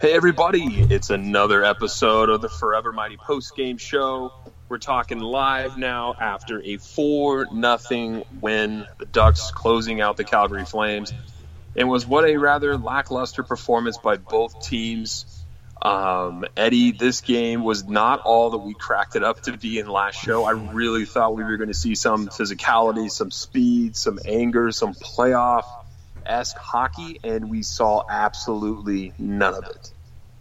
Hey everybody, it's another episode of the Forever Mighty Post Game Show. We're talking live now after a 4 nothing win. The Ducks closing out the Calgary Flames. It was what a rather lackluster performance by both teams. Um, Eddie, this game was not all that we cracked it up to be in last show. I really thought we were going to see some physicality, some speed, some anger, some playoff esque hockey, and we saw absolutely none of it.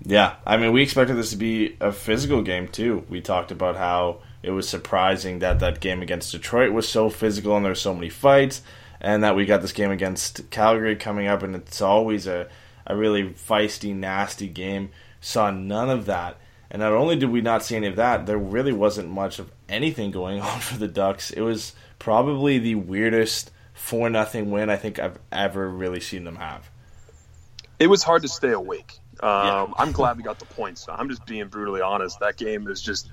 Yeah, I mean, we expected this to be a physical game too. We talked about how it was surprising that that game against Detroit was so physical and there were so many fights, and that we got this game against Calgary coming up, and it's always a, a really feisty, nasty game. Saw none of that. And not only did we not see any of that, there really wasn't much of anything going on for the Ducks. It was probably the weirdest four nothing win I think I've ever really seen them have. It was hard to stay awake. Um, yeah. I'm glad we got the points. I'm just being brutally honest. That game is just.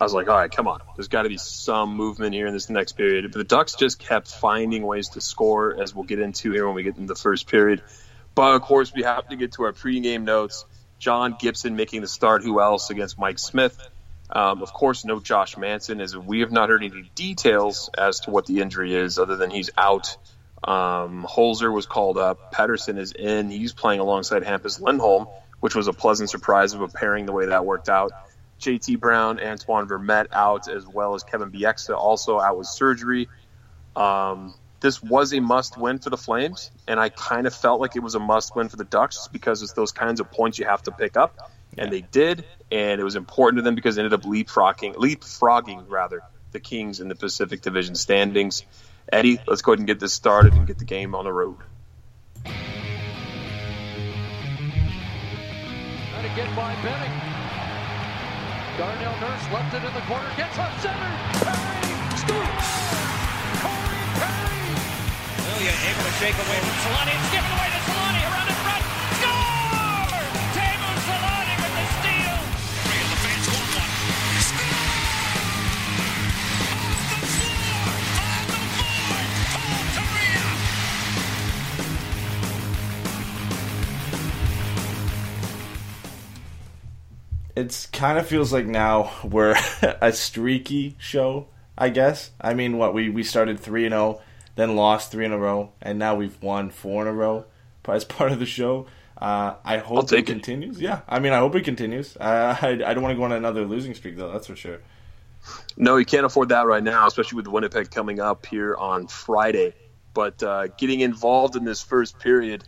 I was like, all right, come on. There's got to be some movement here in this next period. But the Ducks just kept finding ways to score, as we'll get into here when we get into the first period. But of course, we have to get to our pregame notes. John Gibson making the start. Who else against Mike Smith? Um, of course, no Josh Manson, as we have not heard any details as to what the injury is, other than he's out. Um, Holzer was called up. Patterson is in. He's playing alongside Hampus Lindholm, which was a pleasant surprise of a pairing the way that worked out. JT Brown, Antoine Vermette out, as well as Kevin Bieksa also out with surgery. Um, this was a must win for the Flames, and I kind of felt like it was a must win for the Ducks because it's those kinds of points you have to pick up and they did, and it was important to them because they ended up leapfrogging, leapfrogging rather, the Kings in the Pacific Division standings. Eddie, let's go ahead and get this started and get the game on the road. Trying to get by Benning. Darnell Nurse left it in the corner, gets up center. Perry scores! Corey Perry! Ilya able to shake away from Solani. It's given away to It kind of feels like now we're a streaky show. I guess. I mean, what we we started three and zero, oh, then lost three in a row, and now we've won four in a row as part of the show. Uh, I hope it continues. It. Yeah, I mean, I hope it continues. Uh, I, I don't want to go on another losing streak though. That's for sure. No, you can't afford that right now, especially with Winnipeg coming up here on Friday. But uh, getting involved in this first period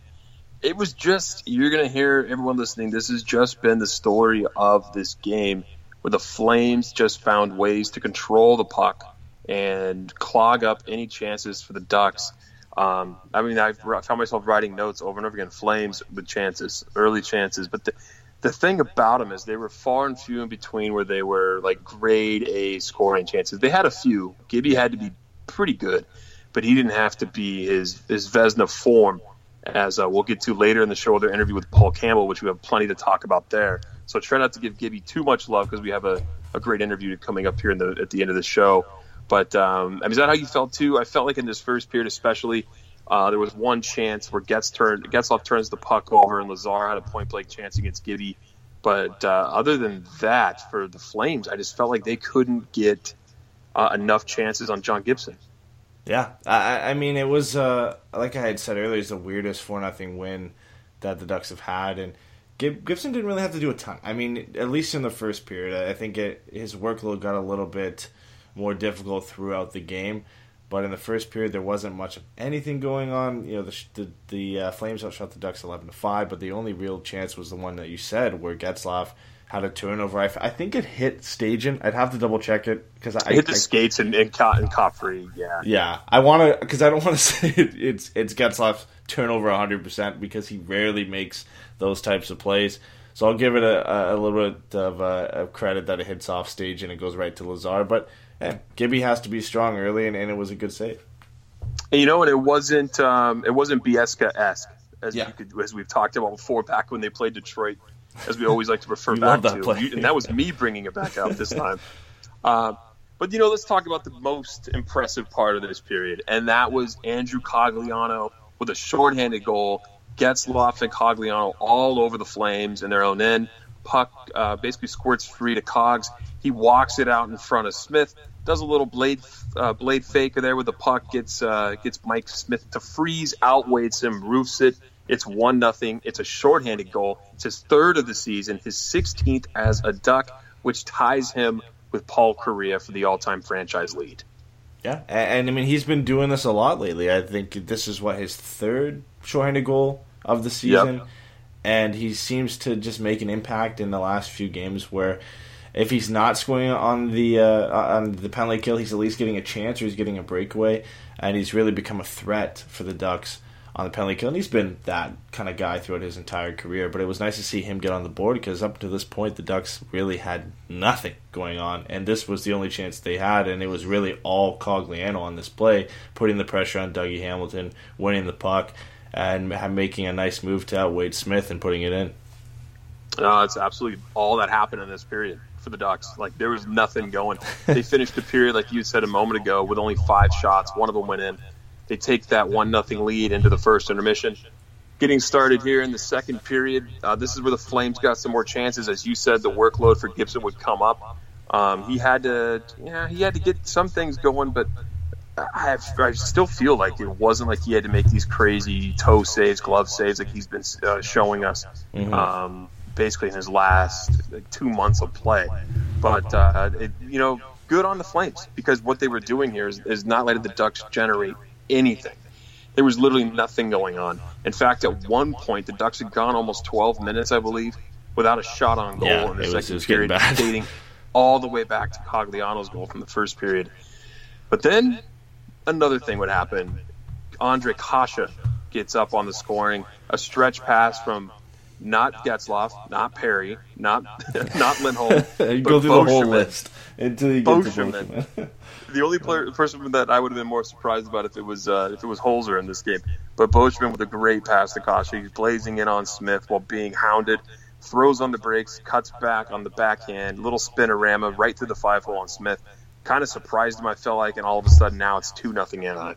it was just you're gonna hear everyone listening. This has just been the story of this game, where the Flames just found ways to control the puck and clog up any chances for the Ducks. Um, I mean, I found myself writing notes over and over again. Flames with chances, early chances, but the, the thing about them is they were far and few in between where they were like grade A scoring chances. They had a few. Gibby had to be pretty good, but he didn't have to be his his Vezina form. As uh, we'll get to later in the show, their interview with Paul Campbell, which we have plenty to talk about there. So try not to give Gibby too much love because we have a, a great interview coming up here in the, at the end of the show. But um, I mean, is that how you felt too? I felt like in this first period, especially, uh, there was one chance where Getz turned, Getzlaf turns the puck over, and Lazar had a point blank chance against Gibby. But uh, other than that, for the Flames, I just felt like they couldn't get uh, enough chances on John Gibson. Yeah, I, I mean, it was uh, like I had said earlier, it's the weirdest four nothing win that the Ducks have had, and Gibson didn't really have to do a ton. I mean, at least in the first period, I think it, his workload got a little bit more difficult throughout the game. But in the first period, there wasn't much of anything going on. You know, the the, the uh, Flames outshot the Ducks eleven to five, but the only real chance was the one that you said, where Getzlaf had a turnover. I, I think it hit Stajan. I'd have to double check it because I hit the I, skates and and, and Coffrey. Yeah, yeah. I want to because I don't want to say it, it's it's Getzlaf's turnover hundred percent because he rarely makes those types of plays. So I'll give it a, a little bit of, uh, of credit that it hits off stage and it goes right to Lazar. But yeah, Gibby has to be strong early, and, and it was a good save. And you know what? It wasn't um, it wasn't Bieksa esque as yeah. could, as we've talked about before back when they played Detroit, as we always like to refer back to. You, and that was me bringing it back out this time. Uh, but you know, let's talk about the most impressive part of this period, and that was Andrew Cogliano with a shorthanded goal. Getzlaf and Cogliano all over the Flames in their own end. Puck uh, basically squirts free to Cogs. He walks it out in front of Smith. Does a little blade uh, blade faker there with the puck. Gets uh, gets Mike Smith to freeze. Outweights him. Roofs it. It's one nothing. It's a shorthanded goal. It's his third of the season. His 16th as a Duck, which ties him with Paul Kariya for the all-time franchise lead. Yeah, and, and I mean he's been doing this a lot lately. I think this is what his third shorthanded goal of the season. Yep and he seems to just make an impact in the last few games where if he's not scoring on the uh, on the penalty kill, he's at least getting a chance or he's getting a breakaway, and he's really become a threat for the Ducks on the penalty kill. And he's been that kind of guy throughout his entire career. But it was nice to see him get on the board because up to this point, the Ducks really had nothing going on, and this was the only chance they had, and it was really all Cogliano on this play, putting the pressure on Dougie Hamilton, winning the puck and making a nice move to outweigh Smith and putting it in. Uh, it's absolutely all that happened in this period for the Ducks. Like there was nothing going. they finished the period, like you said a moment ago, with only five shots. One of them went in. They take that one nothing lead into the first intermission. Getting started here in the second period, uh, this is where the Flames got some more chances. As you said, the workload for Gibson would come up. Um, he had to, yeah, he had to get some things going, but I, I still feel like it wasn't like he had to make these crazy toe saves, glove saves, like he's been uh, showing us mm-hmm. um, basically in his last like, two months of play. But uh, it, you know, good on the Flames because what they were doing here is, is not letting the Ducks generate anything. There was literally nothing going on. In fact, at one point, the Ducks had gone almost 12 minutes, I believe, without a shot on goal yeah, in the second was, period, dating all the way back to Cogliano's goal from the first period. But then another thing would happen. Ondrej Kase gets up on the scoring. A stretch pass from not Getzlaf, not Perry, not not Lindholm. you go through the whole list until you get Beauchemin. to the only player, person that I would have been more surprised about if it was uh, if it was Holzer in this game, but Beauchemin with a great pass to Kase. He's blazing in on Smith while being hounded. Throws on the brakes, cuts back on the backhand, little spinorama right through the five hole on Smith kind of surprised him. I felt like, and all of a sudden now it's two nothing Anaheim.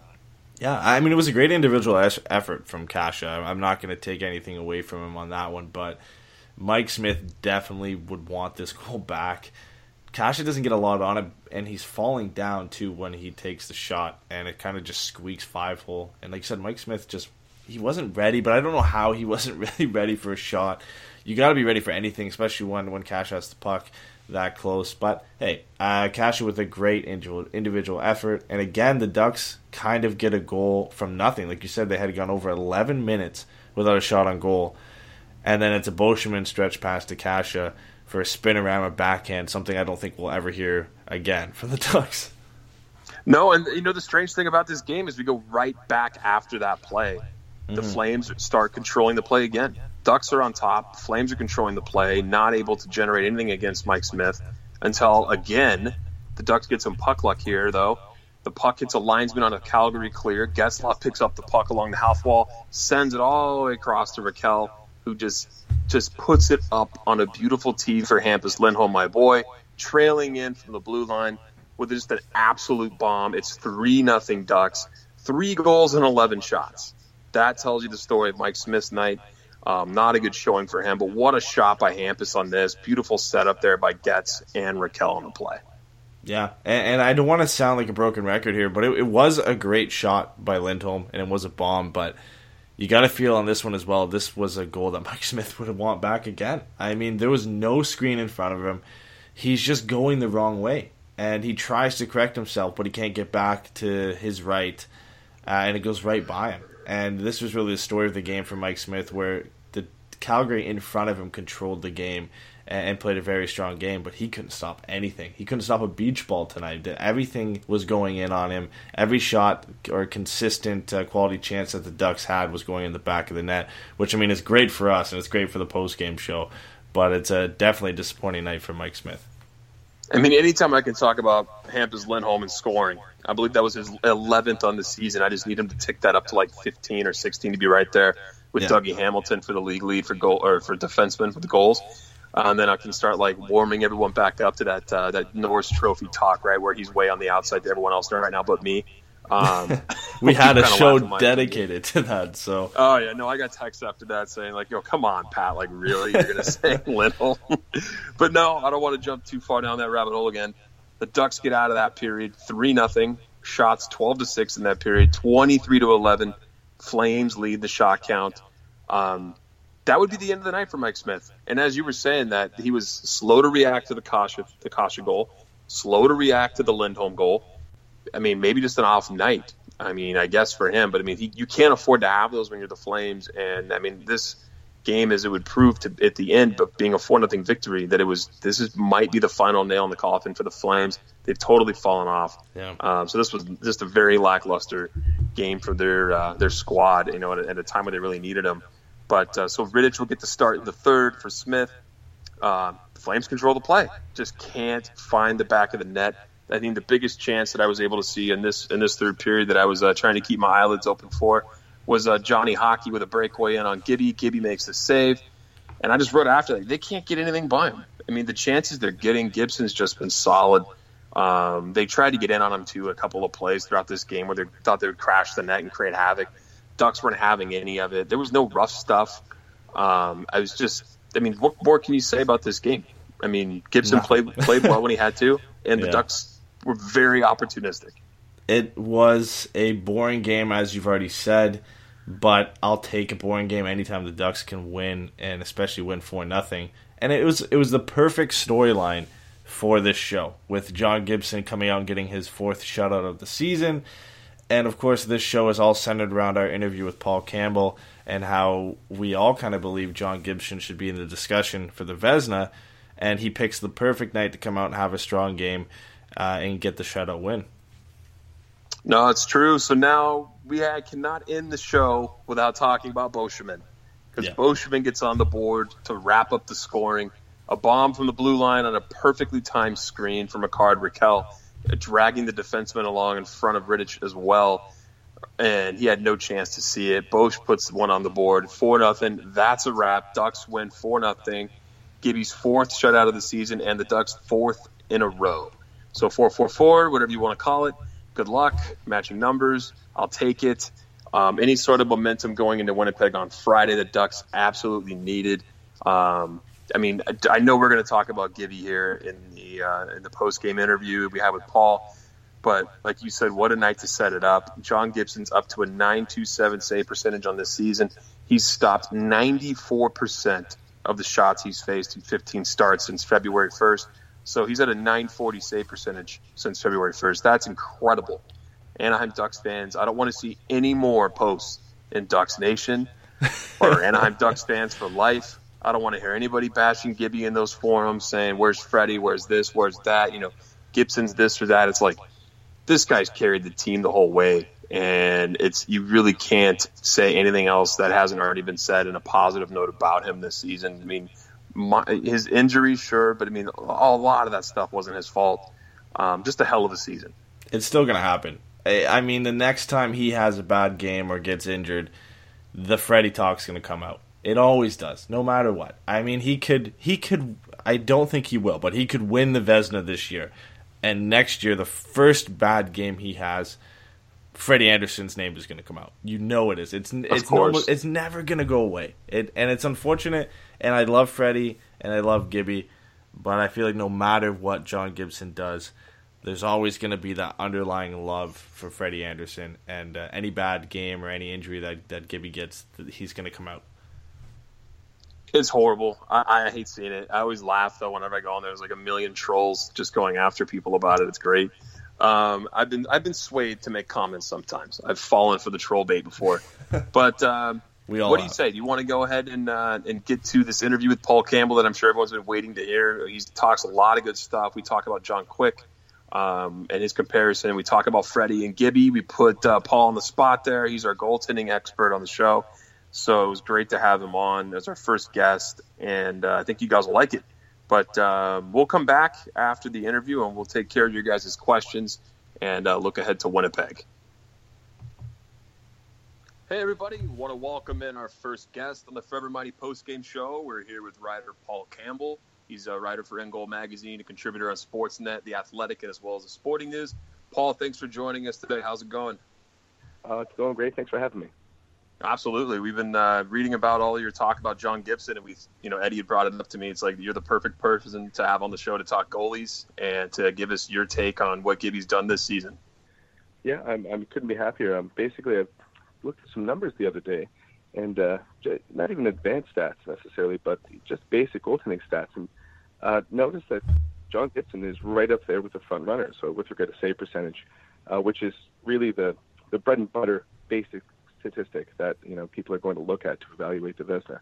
Yeah, I mean it was a great individual effort from Kase. I'm not going to take anything away from him on that one, but Mike Smith definitely would want this goal back. Kase doesn't get a lot on him, and he's falling down too when he takes the shot, and it kind of just squeaks five hole. And like I said, Mike Smith just he wasn't ready, but I don't know how he wasn't really ready for a shot. You got to be ready for anything, especially when when Kase has the puck that close. But hey, uh, Kase with a great individual, individual effort. And again, the Ducks kind of get a goal from nothing. Like you said, they had gone over 11 minutes without a shot on goal. And then it's a Beauchemin stretch pass to Kase for a spin around spinorama backhand, something I don't think we'll ever hear again from the Ducks. No, and you know the strange thing about this game is we go right back after that play. The Mm-hmm. Flames start controlling the play again. Ducks are on top. Flames are controlling the play, not able to generate anything against Mike Smith until again the Ducks get some puck luck here though. The puck hits a linesman on a Calgary clear. Getzlaf picks up the puck along the half wall, sends it all the way across to Rakell, who just just puts it up on a beautiful tee for Hampus Lindholm, my boy, trailing in from the blue line with just an absolute bomb. It's three nothing Ducks, three goals and eleven shots. That tells you the story of Mike Smith's night. Um, not a good showing for him, but what a shot by Hampus on this. Beautiful setup there by Getz and Rakell on the play. Yeah, and, and I don't want to sound like a broken record here, but it, it was a great shot by Lindholm, and it was a bomb. But you got to feel on this one as well. This was a goal that Mike Smith would want back again. I mean, there was no screen in front of him. He's just going the wrong way, and he tries to correct himself, but he can't get back to his right, uh, and it goes right by him. And this was really the story of the game for Mike Smith, where the Calgary in front of him controlled the game and, played a very strong game, but he couldn't stop anything. He couldn't stop a beach ball tonight. Everything was going in on him. Every shot or consistent uh, quality chance that the Ducks had was going in the back of the net, which I mean is great for us and it's great for the post game show. But it's a definitely a disappointing night for Mike Smith. I mean, anytime I can talk about Hampus Lindholm and scoring, I believe that was his 11th on the season. I just need him to tick that up to like 15 or 16 to be right there with Yeah. Dougie Hamilton for the league lead for goal or for defenseman for the goals. Uh, and then I can start like warming everyone back up to that uh, that Norris Trophy talk, right, where he's way on the outside to everyone else right now but me. Um, We had a show dedicated to that, so Oh yeah, no, I got texts after that saying like, "Yo, come on, Pat, like really, you're gonna say little?" but no, I don't want to jump too far down that rabbit hole again. The Ducks get out of that period three nothing, shots twelve to six in that period, twenty three to eleven. Flames lead the shot count. Um, that would be the end of the night for Mike Smith. And as you were saying, that he was slow to react to the Kase, the Kase goal, slow to react to the Lindholm goal. I mean, maybe just an off night. I mean, I guess for him, but I mean, he, you can't afford to have those when you're the Flames. And I mean, this game, as it would prove to at the end, but being a four nothing victory, that it was this is might be the final nail in the coffin for the Flames. They've totally fallen off. Yeah. Um, so this was just a very lackluster game for their uh, their squad. You know, at a, at a time where they really needed him. But uh, so Rittich will get the start in the third for Smith. Uh, Flames control the play. Just can't find the back of the net. I think the biggest chance that I was able to see in this in this third period that I was uh, trying to keep my eyelids open for was uh, Johnny Hockey with a breakaway in on Gibby. Gibby makes the save, and I just wrote after that they can't get anything by him. I mean, the chances they're getting, Gibson's just been solid. Um, they tried to get in on him too a couple of plays throughout this game where they thought they would crash the net and create havoc. Ducks weren't having any of it. There was no rough stuff. Um, I was just, I mean, what more can you say about this game? I mean, Gibson No. played played well when he had to, and the Yeah. Ducks were very opportunistic. It was a boring game, as you've already said, but I'll take a boring game anytime the Ducks can win, and especially win four nothing. And it was it was the perfect storyline for this show, with John Gibson coming out and getting his fourth shutout of the season. And of course, this show is all centered around our interview with Paul Campbell and how we all kind of believe John Gibson should be in the discussion for the Vezina. And he picks the perfect night to come out and have a strong game uh, and get the shutout win. No, it's true. So now we cannot end the show without talking about Beauchemin. Because Yeah. Beauchemin gets on the board to wrap up the scoring. A bomb from the blue line on a perfectly timed screen from Rickard Rakell, dragging the defenseman along in front of Rittich as well. And he had no chance to see it. Bosch puts one on the board. 4 nothing. That's a wrap. Ducks win 4 nothing. Gibby's fourth shutout of the season and the Ducks' fourth in a row. So 4 4 4, whatever you want to call it. Good luck. Matching numbers. I'll take it. Um, any sort of momentum going into Winnipeg on Friday, the Ducks absolutely needed. Um, I mean, I, I know we're going to talk about Gibby here in the uh, in the post game interview we had with Paul, but like you said, what a night to set it up. John Gibson's up to a 927 save percentage on this season. He's stopped 94% of the shots he's faced in 15 starts since February 1st. So he's at a 940 save percentage since February 1st. That's incredible. Anaheim Ducks fans, I don't want to see any more posts in Ducks Nation or Anaheim Ducks fans for life. I don't want to hear anybody bashing Gibby in those forums saying, where's Freddie? Where's this? Where's that? You know, Gibson's this or that. It's like, this guy's carried the team the whole way, and it's you really can't say anything else that hasn't already been said in a positive note about him this season. I mean, my, his injuries, sure, but I mean, a lot of that stuff wasn't his fault. Um, just a hell of a season. It's still going to happen. I mean, the next time he has a bad game or gets injured, the Freddie talk's going to come out. It always does, no matter what. I mean, he could, he could. I don't think he will, but he could win the Vezina this year, and next year, the first bad game he has, Freddie Andersen's name is going to come out. You know it is. It's it's normal, it's never going to go away. It and it's unfortunate. And I love Freddie and I love Gibby, but I feel like no matter what John Gibson does, there's always going to be that underlying love for Freddie Andersen. And uh, any bad game or any injury that that Gibby gets, he's going to come out. It's horrible. I, I, hate seeing it. I always laugh though whenever I go on there. There's like a million trolls just going after people about it. It's great. Um, I've been I've been swayed to make comments sometimes. I've fallen for the troll bait before, but um. What do you say? Do you want to go ahead and uh, and get to this interview with Paul Campbell that I'm sure everyone's been waiting to hear? He talks a lot of good stuff. We talk about John Quick um, and his comparison. We talk about Freddie and Gibby. We put uh, Paul on the spot there. He's our goaltending expert on the show, so it was great to have him on as our first guest, and uh, I think you guys will like it. But um, we'll come back after the interview and we'll take care of your guys' questions and uh, look ahead to Winnipeg. Hey, everybody. Want to welcome in our first guest on the Forever Mighty postgame show. We're here with writer Paul Campbell. He's a writer for InGoal Magazine, a contributor on Sportsnet, The Athletic, as well as the Sporting News. Paul, thanks for joining us today. How's it going? Uh, it's going great. Thanks for having me. Absolutely. We've been uh, reading about all your talk about John Gibson, and we, you know, Eddie had brought it up to me. It's like you're the perfect person to have on the show to talk goalies and to give us your take on what Gibby's done this season. Yeah, I'm, I couldn't be happier. Um, basically, I looked at some numbers the other day, and uh, not even advanced stats necessarily, but just basic goaltending stats, and uh, noticed that John Gibson is right up there with the front runner. So with regard to save percentage, uh, which is really the the bread and butter basic statistic that you know people are going to look at to evaluate the Vezina.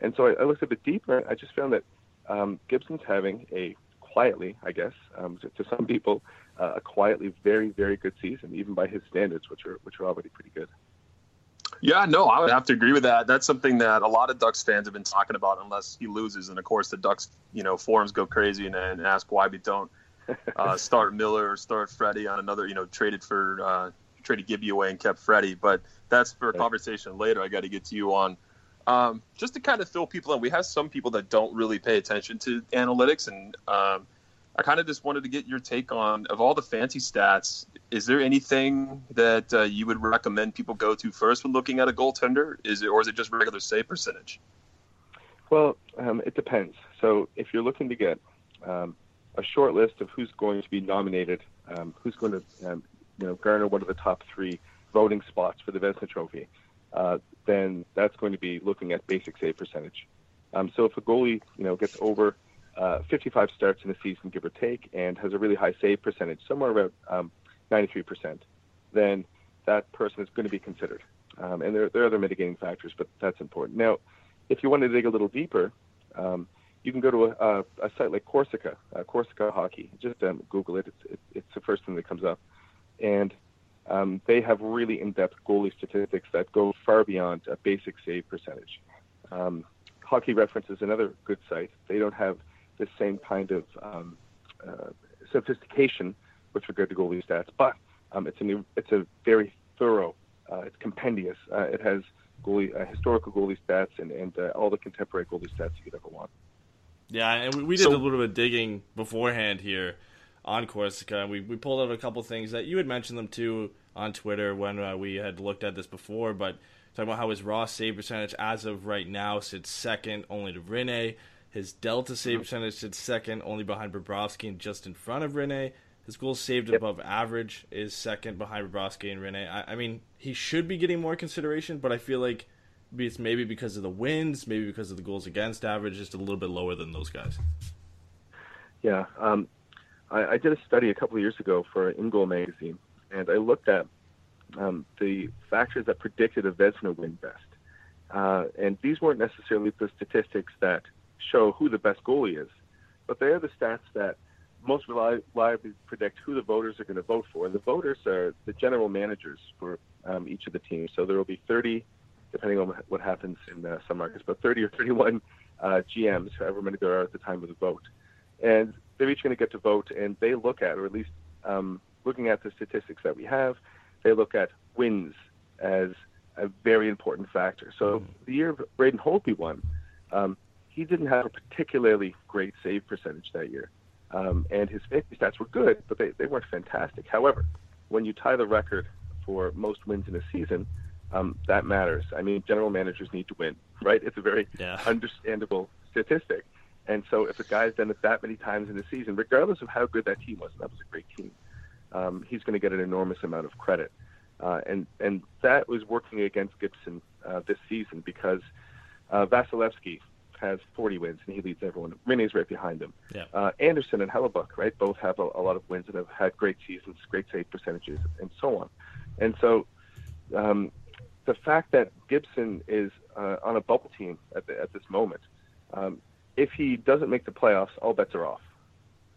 And so I, I looked a bit deeper. I just found that um, Gibson's having a quietly, I guess, um, to, to, some people, uh, a quietly very, very good season, even by his standards, which are which are already pretty good. Yeah, no, I would have to agree with that. That's something that a lot of Ducks fans have been talking about, unless he loses, and of course the Ducks, you know, forums go crazy and, and ask why we don't uh, start Miller or start Freddie on another, you know, traded for uh, traded Gibby away and kept Freddie. But that's for a conversation later. I got to get to you on. Um, just to kind of fill people in, we have some people that don't really pay attention to analytics, and um, I kind of just wanted to get your take on of all the fancy stats. Is there anything that uh, you would recommend people go to first when looking at a goaltender? Is it or is it just regular save percentage? Well, um, it depends. So if you're looking to get um, a short list of who's going to be nominated, um, who's going to um, you know garner one of the top three voting spots for the Vezina Trophy, uh, then that's going to be looking at basic save percentage. Um, so if a goalie, you know, gets over uh, 55 starts in a season, give or take, and has a really high save percentage, somewhere around um, 93%, then that person is going to be considered. Um, and there, there, are other mitigating factors, but that's important. Now, if you want to dig a little deeper, um, you can go to a, a, a site like Corsica, uh, Corsica Hockey. Just um, Google it. It's, it. It's the first thing that comes up. And um, they have really in-depth goalie statistics that go far beyond a basic save percentage. Um, Hockey Reference is another good site. They don't have the same kind of um, uh, sophistication with regard to goalie stats, but um, it's a it's a very thorough. Uh, it's compendious. Uh, it has goalie uh, historical goalie stats and and uh, all the contemporary goalie stats you could ever want. Yeah, and we, we did so, a little bit of digging beforehand here on Corsica. We we pulled out a couple things that you had mentioned them too on Twitter when uh, we had looked at this before, but talking about how his raw save percentage as of right now sits second only to Rinne. His delta save mm-hmm. percentage sits second only behind Bobrovsky and just in front of Rinne. His goals saved yep. above average is second behind Bobrovsky and Rinne. I, I, mean, he should be getting more consideration, but I feel like it's maybe because of the wins, maybe because of the goals against average, just a little bit lower than those guys. Yeah, um, I, I, did a study a couple of years ago for InGoal magazine, and I looked at um, the factors that predicted a Vezina win best. Uh, and these weren't necessarily the statistics that show who the best goalie is, but they are the stats that most reliably predict who the voters are going to vote for. And the voters are the general managers for um, each of the teams. So there will be 30, depending on what happens in uh, some markets, but 30 or 31 uh, GMs, however many there are at the time of the vote. And they're each going to get to vote, and they look at, or at least um, looking at the statistics that we have, they look at wins as a very important factor. So mm-hmm. the year Braden Holtby won, um, he didn't have a particularly great save percentage that year. Um, and his safety stats were good, but they, they weren't fantastic. However, when you tie the record for most wins in a season, um, that matters. I mean, general managers need to win, right? It's a very yeah. understandable statistic. And so if a guy's done it that many times in the season, regardless of how good that team was, and that was a great team, um, he's going to get an enormous amount of credit. Uh, and and that was working against Gibson uh, this season because uh, Vasilevskiy has 40 wins and he leads everyone. Rinne's right behind him. Yeah. Uh, Andersen and Hellebuyck, right, both have a, a, lot of wins and have had great seasons, great save percentages, and so on. And so um, the fact that Gibson is uh, on a bubble team at, the, at this moment, um, if he doesn't make the playoffs, all bets are off.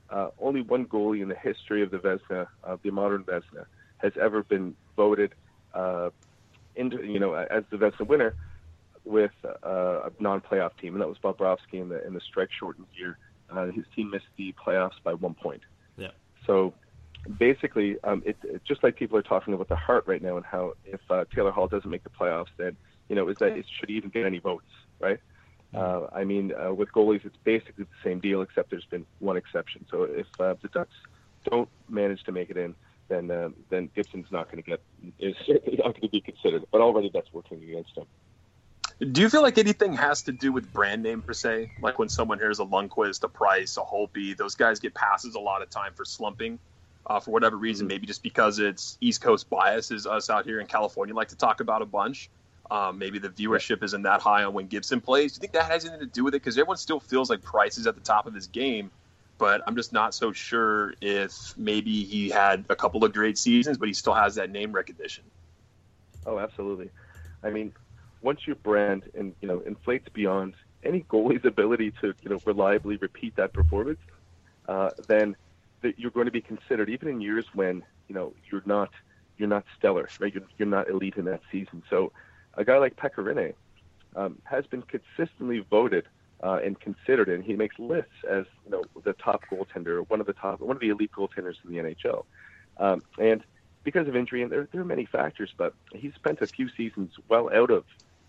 Uh, only one goalie in the history of the Vezina, of the modern Vezina, has ever been voted uh, into, you know, as the Vezina winner with uh, a non-playoff team, and that was Bobrovsky in the in the strike-shortened year. Uh, his team missed the playoffs by one point. Yeah. So basically, um, it, it, just like people are talking about the heart right now, and how if uh, Taylor Hall doesn't make the playoffs, then you know is that it should he even get any votes, right? Uh, I mean, uh, with goalies, it's basically the same deal, except there's been one exception. So if uh, the Ducks don't manage to make it in, then uh, then Gibson's not going to get is certainly not going to be considered. But already that's working against him. Do you feel like anything has to do with brand name per se? Like when someone hears a Lundqvist, a Price, a Holtby, those guys get passes a lot of time for slumping. Uh, for whatever reason, mm-hmm. maybe just because it's East Coast bias, is us out here in California like to talk about a bunch. Um, maybe the viewership isn't that high on when Gibson plays. Do you think that has anything to do with it? Because everyone still feels like Price is at the top of his game, but I'm just not so sure if maybe he had a couple of great seasons, but he still has that name recognition. Oh, absolutely. I mean, once your brand and you know inflates beyond any goalie's ability to you know reliably repeat that performance, uh, then that you're going to be considered even in years when you know you're not you're not stellar, right? You're, you're not elite in that season. So a guy like Pekka Rinne um, has been consistently voted uh, and considered, and he makes lists as you know the top goaltender, one of the top, one of the elite goaltenders in the NHL. Um, and because of injury, and there, there are many factors, but he spent a few seasons well out of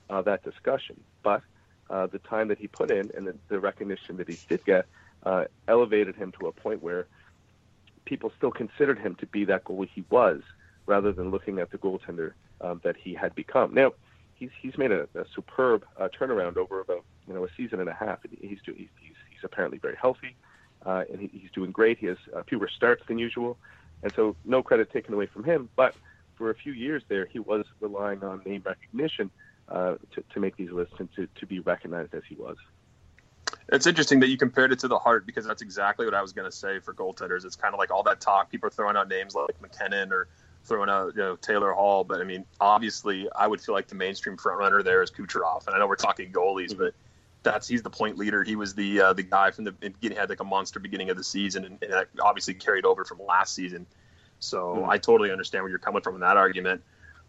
uh, that discussion. But uh, the time that he put in and the, the recognition that he did get uh, elevated him to a point where people still considered him to be that goalie he was, rather than looking at the goaltender um, that he had become. Now, he's he's made a, a superb uh, turnaround over about you know a season and a half. He's do, he's, he's, he's apparently very healthy, uh, and he, he's doing great. He has uh, fewer starts than usual, and so no credit taken away from him. But for a few years there, he was relying on name recognition uh, to to make these lists and to to be recognized as he was. It's interesting that you compared it to the heart because that's exactly what I was going to say for goaltenders. It's kind of like all that talk. People are throwing out names like MacKinnon or throwing out you know Taylor Hall, but I mean, obviously, I would feel like the mainstream front runner there is Kucherov, and I know we're talking goalies, mm-hmm. but that's he's the point leader. He was the uh, the guy from the beginning had like a monster beginning of the season, and, and obviously carried over from last season. So mm-hmm. I totally understand where you're coming from in that argument.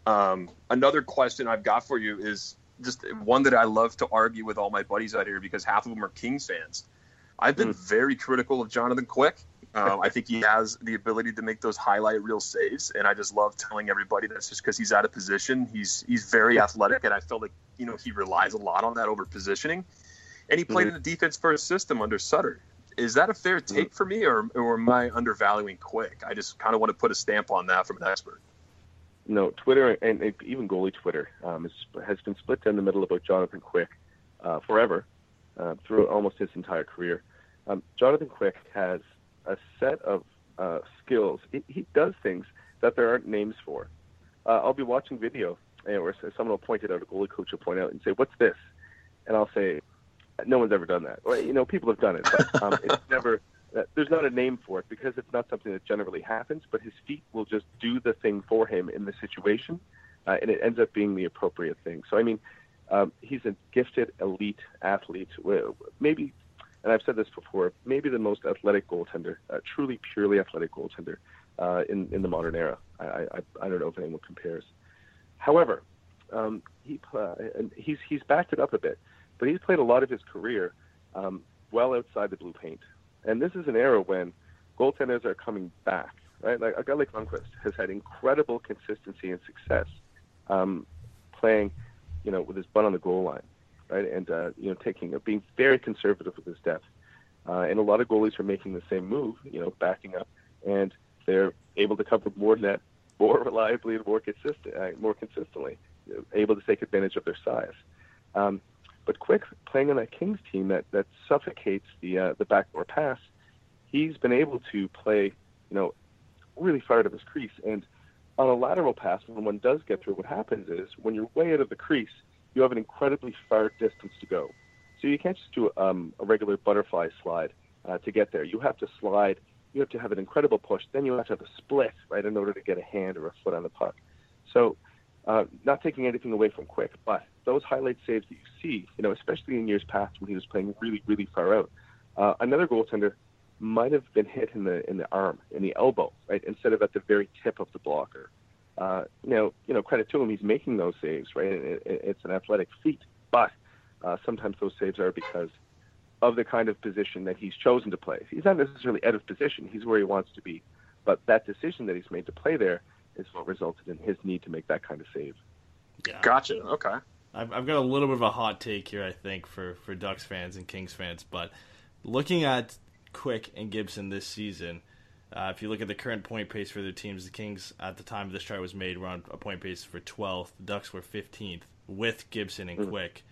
Um, another question I've got for you is just one that I love to argue with all my buddies out here because half of them are Kings fans. I've been mm. very critical of Jonathan Quick. Um, I think he has the ability to make those highlight reel saves, and I just love telling everybody that's just because he's out of position. He's he's very athletic, and I feel like you know he relies a lot on that over positioning. And he played mm-hmm. in the defense first system under Sutter. Is that a fair mm-hmm. take mm-hmm. for me, or, or am I undervaluing Quick? I just kind of want to put a stamp on that from an expert. No, Twitter and even goalie Twitter um, is, has been split down the middle about Jonathan Quick uh, forever, uh, through almost his entire career. Um, Jonathan Quick has a set of uh, skills. He, he, does things that there aren't names for. Uh, I'll be watching video, and or someone will point it out, a goalie coach will point out and say, "What's this?" And I'll say, "No one's ever done that." Well, you know, people have done it, but um, it's never. Uh, there's not a name for it because it's not something that generally happens. But his feet will just do the thing for him in the situation, uh, and it ends up being the appropriate thing. So I mean, um, he's a gifted elite athlete. Maybe and I've said this before, maybe the most athletic goaltender, uh, truly purely athletic goaltender uh, in in the modern era. I, I I don't know if anyone compares. However, um, he uh, and he's he's backed it up a bit, but he's played a lot of his career um, well outside the blue paint, and this is an era when goaltenders are coming back. Right, like a guy like Lundqvist has had incredible consistency and success um, playing, you know, with his butt on the goal line, right, and uh, you know, taking uh, being very conservative with his depth. Uh, and a lot of goalies are making the same move, you know, backing up, and they're able to cover more net more reliably and more consistent, uh, more consistently, able to take advantage of their size. Um, but Quick playing on that Kings team that that suffocates the uh, the backdoor pass, he's been able to play, you know, really far out of his crease. And on a lateral pass, when one does get through, what happens is when you're way out of the crease, you have an incredibly far distance to go. So you can't just do um, a regular butterfly slide uh, to get there. You have to slide. You have to have an incredible push. Then you have to have a split, right, in order to get a hand or a foot on the puck. So, uh, not taking anything away from Quick, but those highlight saves that you see, you know, especially in years past when he was playing really, really far out. Uh, another goaltender might have been hit in the in the arm, in the elbow, right, instead of at the very tip of the blocker. Uh, you know, you know, credit to him, he's making those saves, right? It, it, it's an athletic feat, but uh, sometimes those saves are because of the kind of position that he's chosen to play. He's not necessarily out of position; he's where he wants to be. But that decision that he's made to play there is what resulted in his need to make that kind of save. Yeah. Gotcha. Okay. I've, I've got a little bit of a hot take here, I think, for, for Ducks fans and Kings fans. But looking at Quick and Gibson this season, uh, if you look at the current point pace for their teams, the Kings at the time this chart was made were on a point pace for 12th. The Ducks were 15th with Gibson and Mm. Quick.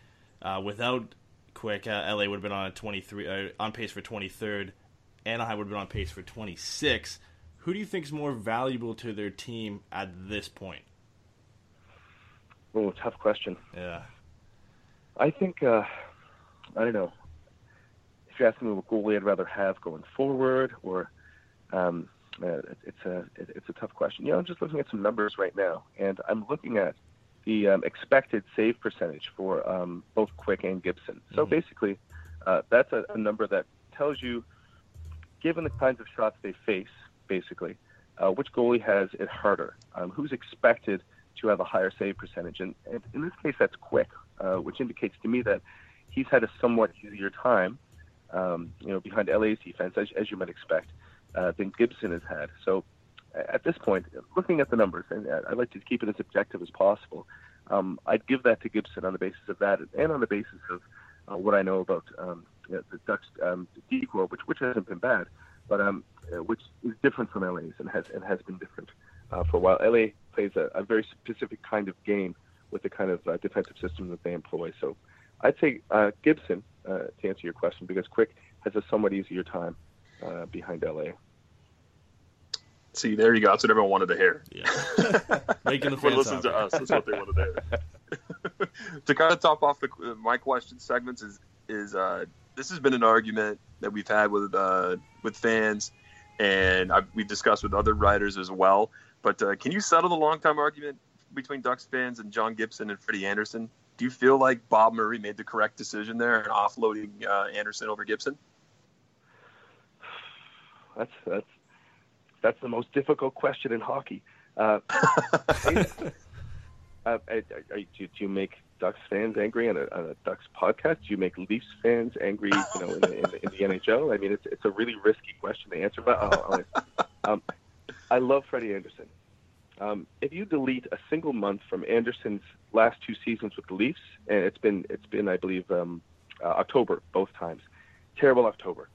Uh, without Quick, uh, LA would have been on a 23 uh, on pace for 23rd. Anaheim would have been on pace for 26. Who do you think is more valuable to their team at this point? Oh, tough question. Yeah. I think uh, I don't know. If you're asking me what goalie I'd rather have going forward, or um, uh, it's a it's a tough question. You know, I'm just looking at some numbers right now, and I'm looking at the um, expected save percentage for um, both Quick and Gibson. So Mhm. basically, uh, that's a, a number that tells you, given the kinds of shots they face, basically, uh, which goalie has it harder, um, who's expected to have a higher save percentage, and, and in this case, that's Quick, uh, which indicates to me that he's had a somewhat easier time, um, you know, behind LA's defense, as, as you might expect, uh, than Gibson has had. So at this point, looking at the numbers, and uh, I'd like to keep it as objective as possible, um, I'd give that to Gibson on the basis of that, and on the basis of uh, what I know about um, you know, the Ducks um, D corps, which which hasn't been bad, but um, uh, which is different from LA's and has and has been different uh, for a while. LA plays a, a very specific kind of game with the kind of uh, defensive system that they employ. So I'd say uh, Gibson to answer your question because Quick has a somewhat easier time behind LA. See, there you go. That's what everyone wanted to hear. Yeah. Making the Everyone fans listen to us. That's what they wanted to hear. to kind of top off the, my question segments is is uh, this has been an argument that we've had with uh, with fans, and I've, we've discussed with other writers as well. But uh, can you settle the long time argument between Ducks fans and John Gibson and Freddie Andersen? Do you feel like Bob Murray made the correct decision there in offloading uh, Andersen over Gibson? That's that's that's the most difficult question in hockey. Uh, uh, are, are, do, do you make Ducks fans angry on a, on a Ducks podcast? Do you make Leafs fans angry? You know, in the, in the, in the NHL. I mean, it's it's a really risky question to answer. But I'll, I'll, um, I love Freddie Andersen. Um, if you delete a single month from Andersen's last two seasons with the Leafs, and it's been it's been I believe um, uh, October both times, terrible October,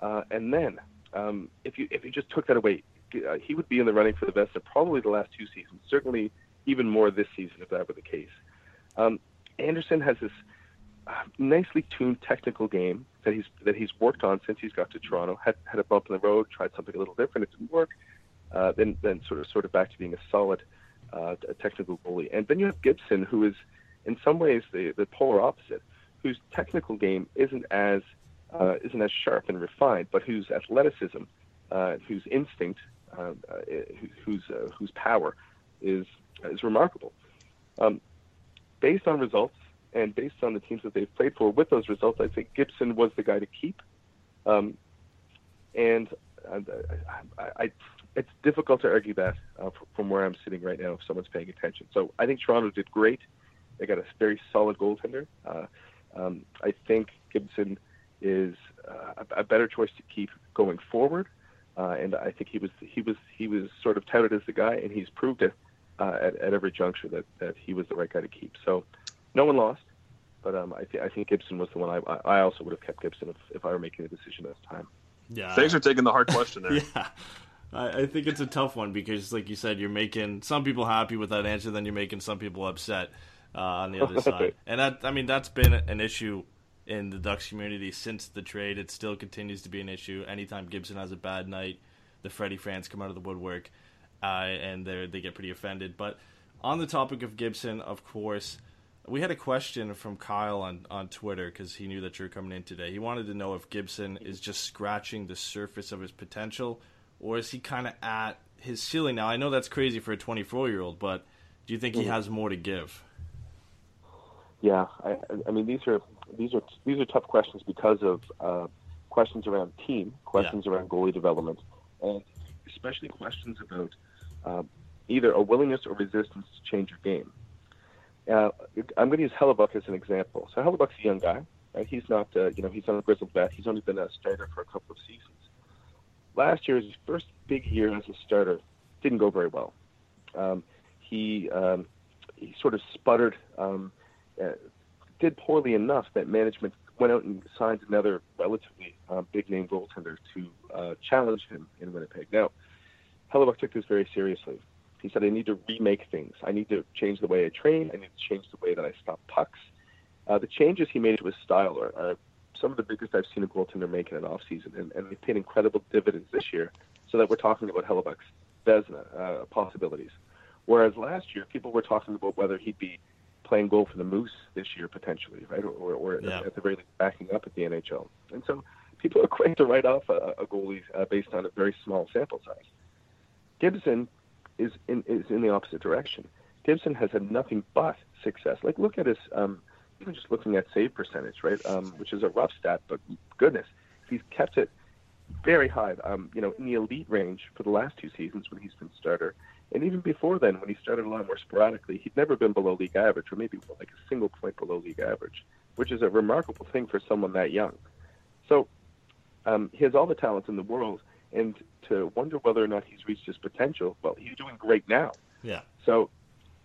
uh, and then um, if you if you just took that away, uh, he would be in the running for the best of probably the last two seasons. Certainly, even more this season if that were the case. Um, Andersen has this uh, nicely tuned technical game that he's that he's worked on since he's got to Toronto. Had had a bump in the road, tried something a little different, it didn't work. Uh, then then sort of sort of back to being a solid uh, technical goalie. And then you have Gibson, who is in some ways the the polar opposite, whose technical game isn't as uh, isn't as sharp and refined, but whose athleticism, uh, whose instinct, uh, uh, whose uh, whose power is is remarkable. Um, based on results, and based on the teams that they've played for with those results, I think Gibson was the guy to keep. Um, and I, I, I, it's difficult to argue that uh, from where I'm sitting right now if someone's paying attention. So I think Toronto did great. They got a very solid goaltender. Uh, um, I think Gibson is uh, a better choice to keep going forward. Uh, and I think he was he was he was sort of touted as the guy, and he's proved it uh, at, at every juncture that, that he was the right guy to keep. So no one lost, but um, I, th- I think Gibson was the one. I, I also would have kept Gibson if, if I were making a decision this time. Yeah. Thanks for taking the hard question there. yeah. I, I think it's a tough one because, like you said, you're making some people happy with that answer, then you're making some people upset uh, on the other side. And that, I mean, that's been an issue in the Ducks community since the trade. It still continues to be an issue. Anytime Gibson has a bad night, the Freddie fans come out of the woodwork uh, and they they get pretty offended. But on the topic of Gibson, of course, we had a question from Kyle on, on Twitter because he knew that you were coming in today. He wanted to know if Gibson is just scratching the surface of his potential or is he kind of at his ceiling now? I know that's crazy for a 24 year old, but do you think he mm-hmm. has more to give? Yeah, I, I mean these are these are these are tough questions because of uh, questions around team, questions yeah. around goalie development, and especially questions about uh, either a willingness or resistance to change your game. Uh, I'm going to use Hellebuyck as an example. So Hellebuyck's a young guy. Right? He's not, uh, you know, he's not a grizzled vet. He's only been a starter for a couple of seasons. Last year, his first big year as a starter, didn't go very well. Um, he um, he sort of sputtered, um, uh, did poorly enough that management went out and signed another relatively uh, big name goaltender to uh, challenge him in Winnipeg. Now, Hellebuyck took this very seriously. He said, I need to remake things. I need to change the way I train. I need to change the way that I stop pucks. Uh, the changes he made to his style are, are some of the biggest I've seen a goaltender make in an offseason, and, and they've paid incredible dividends this year, so that we're talking about Hellebuyck's Vezina uh, possibilities. Whereas last year, people were talking about whether he'd be playing goal for the Moose this year potentially, right, or, or, or yeah. at the very least backing up at the NHL. And so people are quick to write off a, a goalie uh, based on a very small sample size. Gibson is in is in the opposite direction. Gibson has had nothing but success. Like look at his um, even just looking at save percentage, right, um, which is a rough stat, but goodness, he's kept it very high. Um, you know, in the elite range for the last two seasons when he's been starter, and even before then when he started a lot more sporadically, he'd never been below league average, or maybe like a single point below league average, which is a remarkable thing for someone that young. So um, he has all the talents in the world, and to wonder whether or not he's reached his potential. Well, he's doing great now. Yeah. So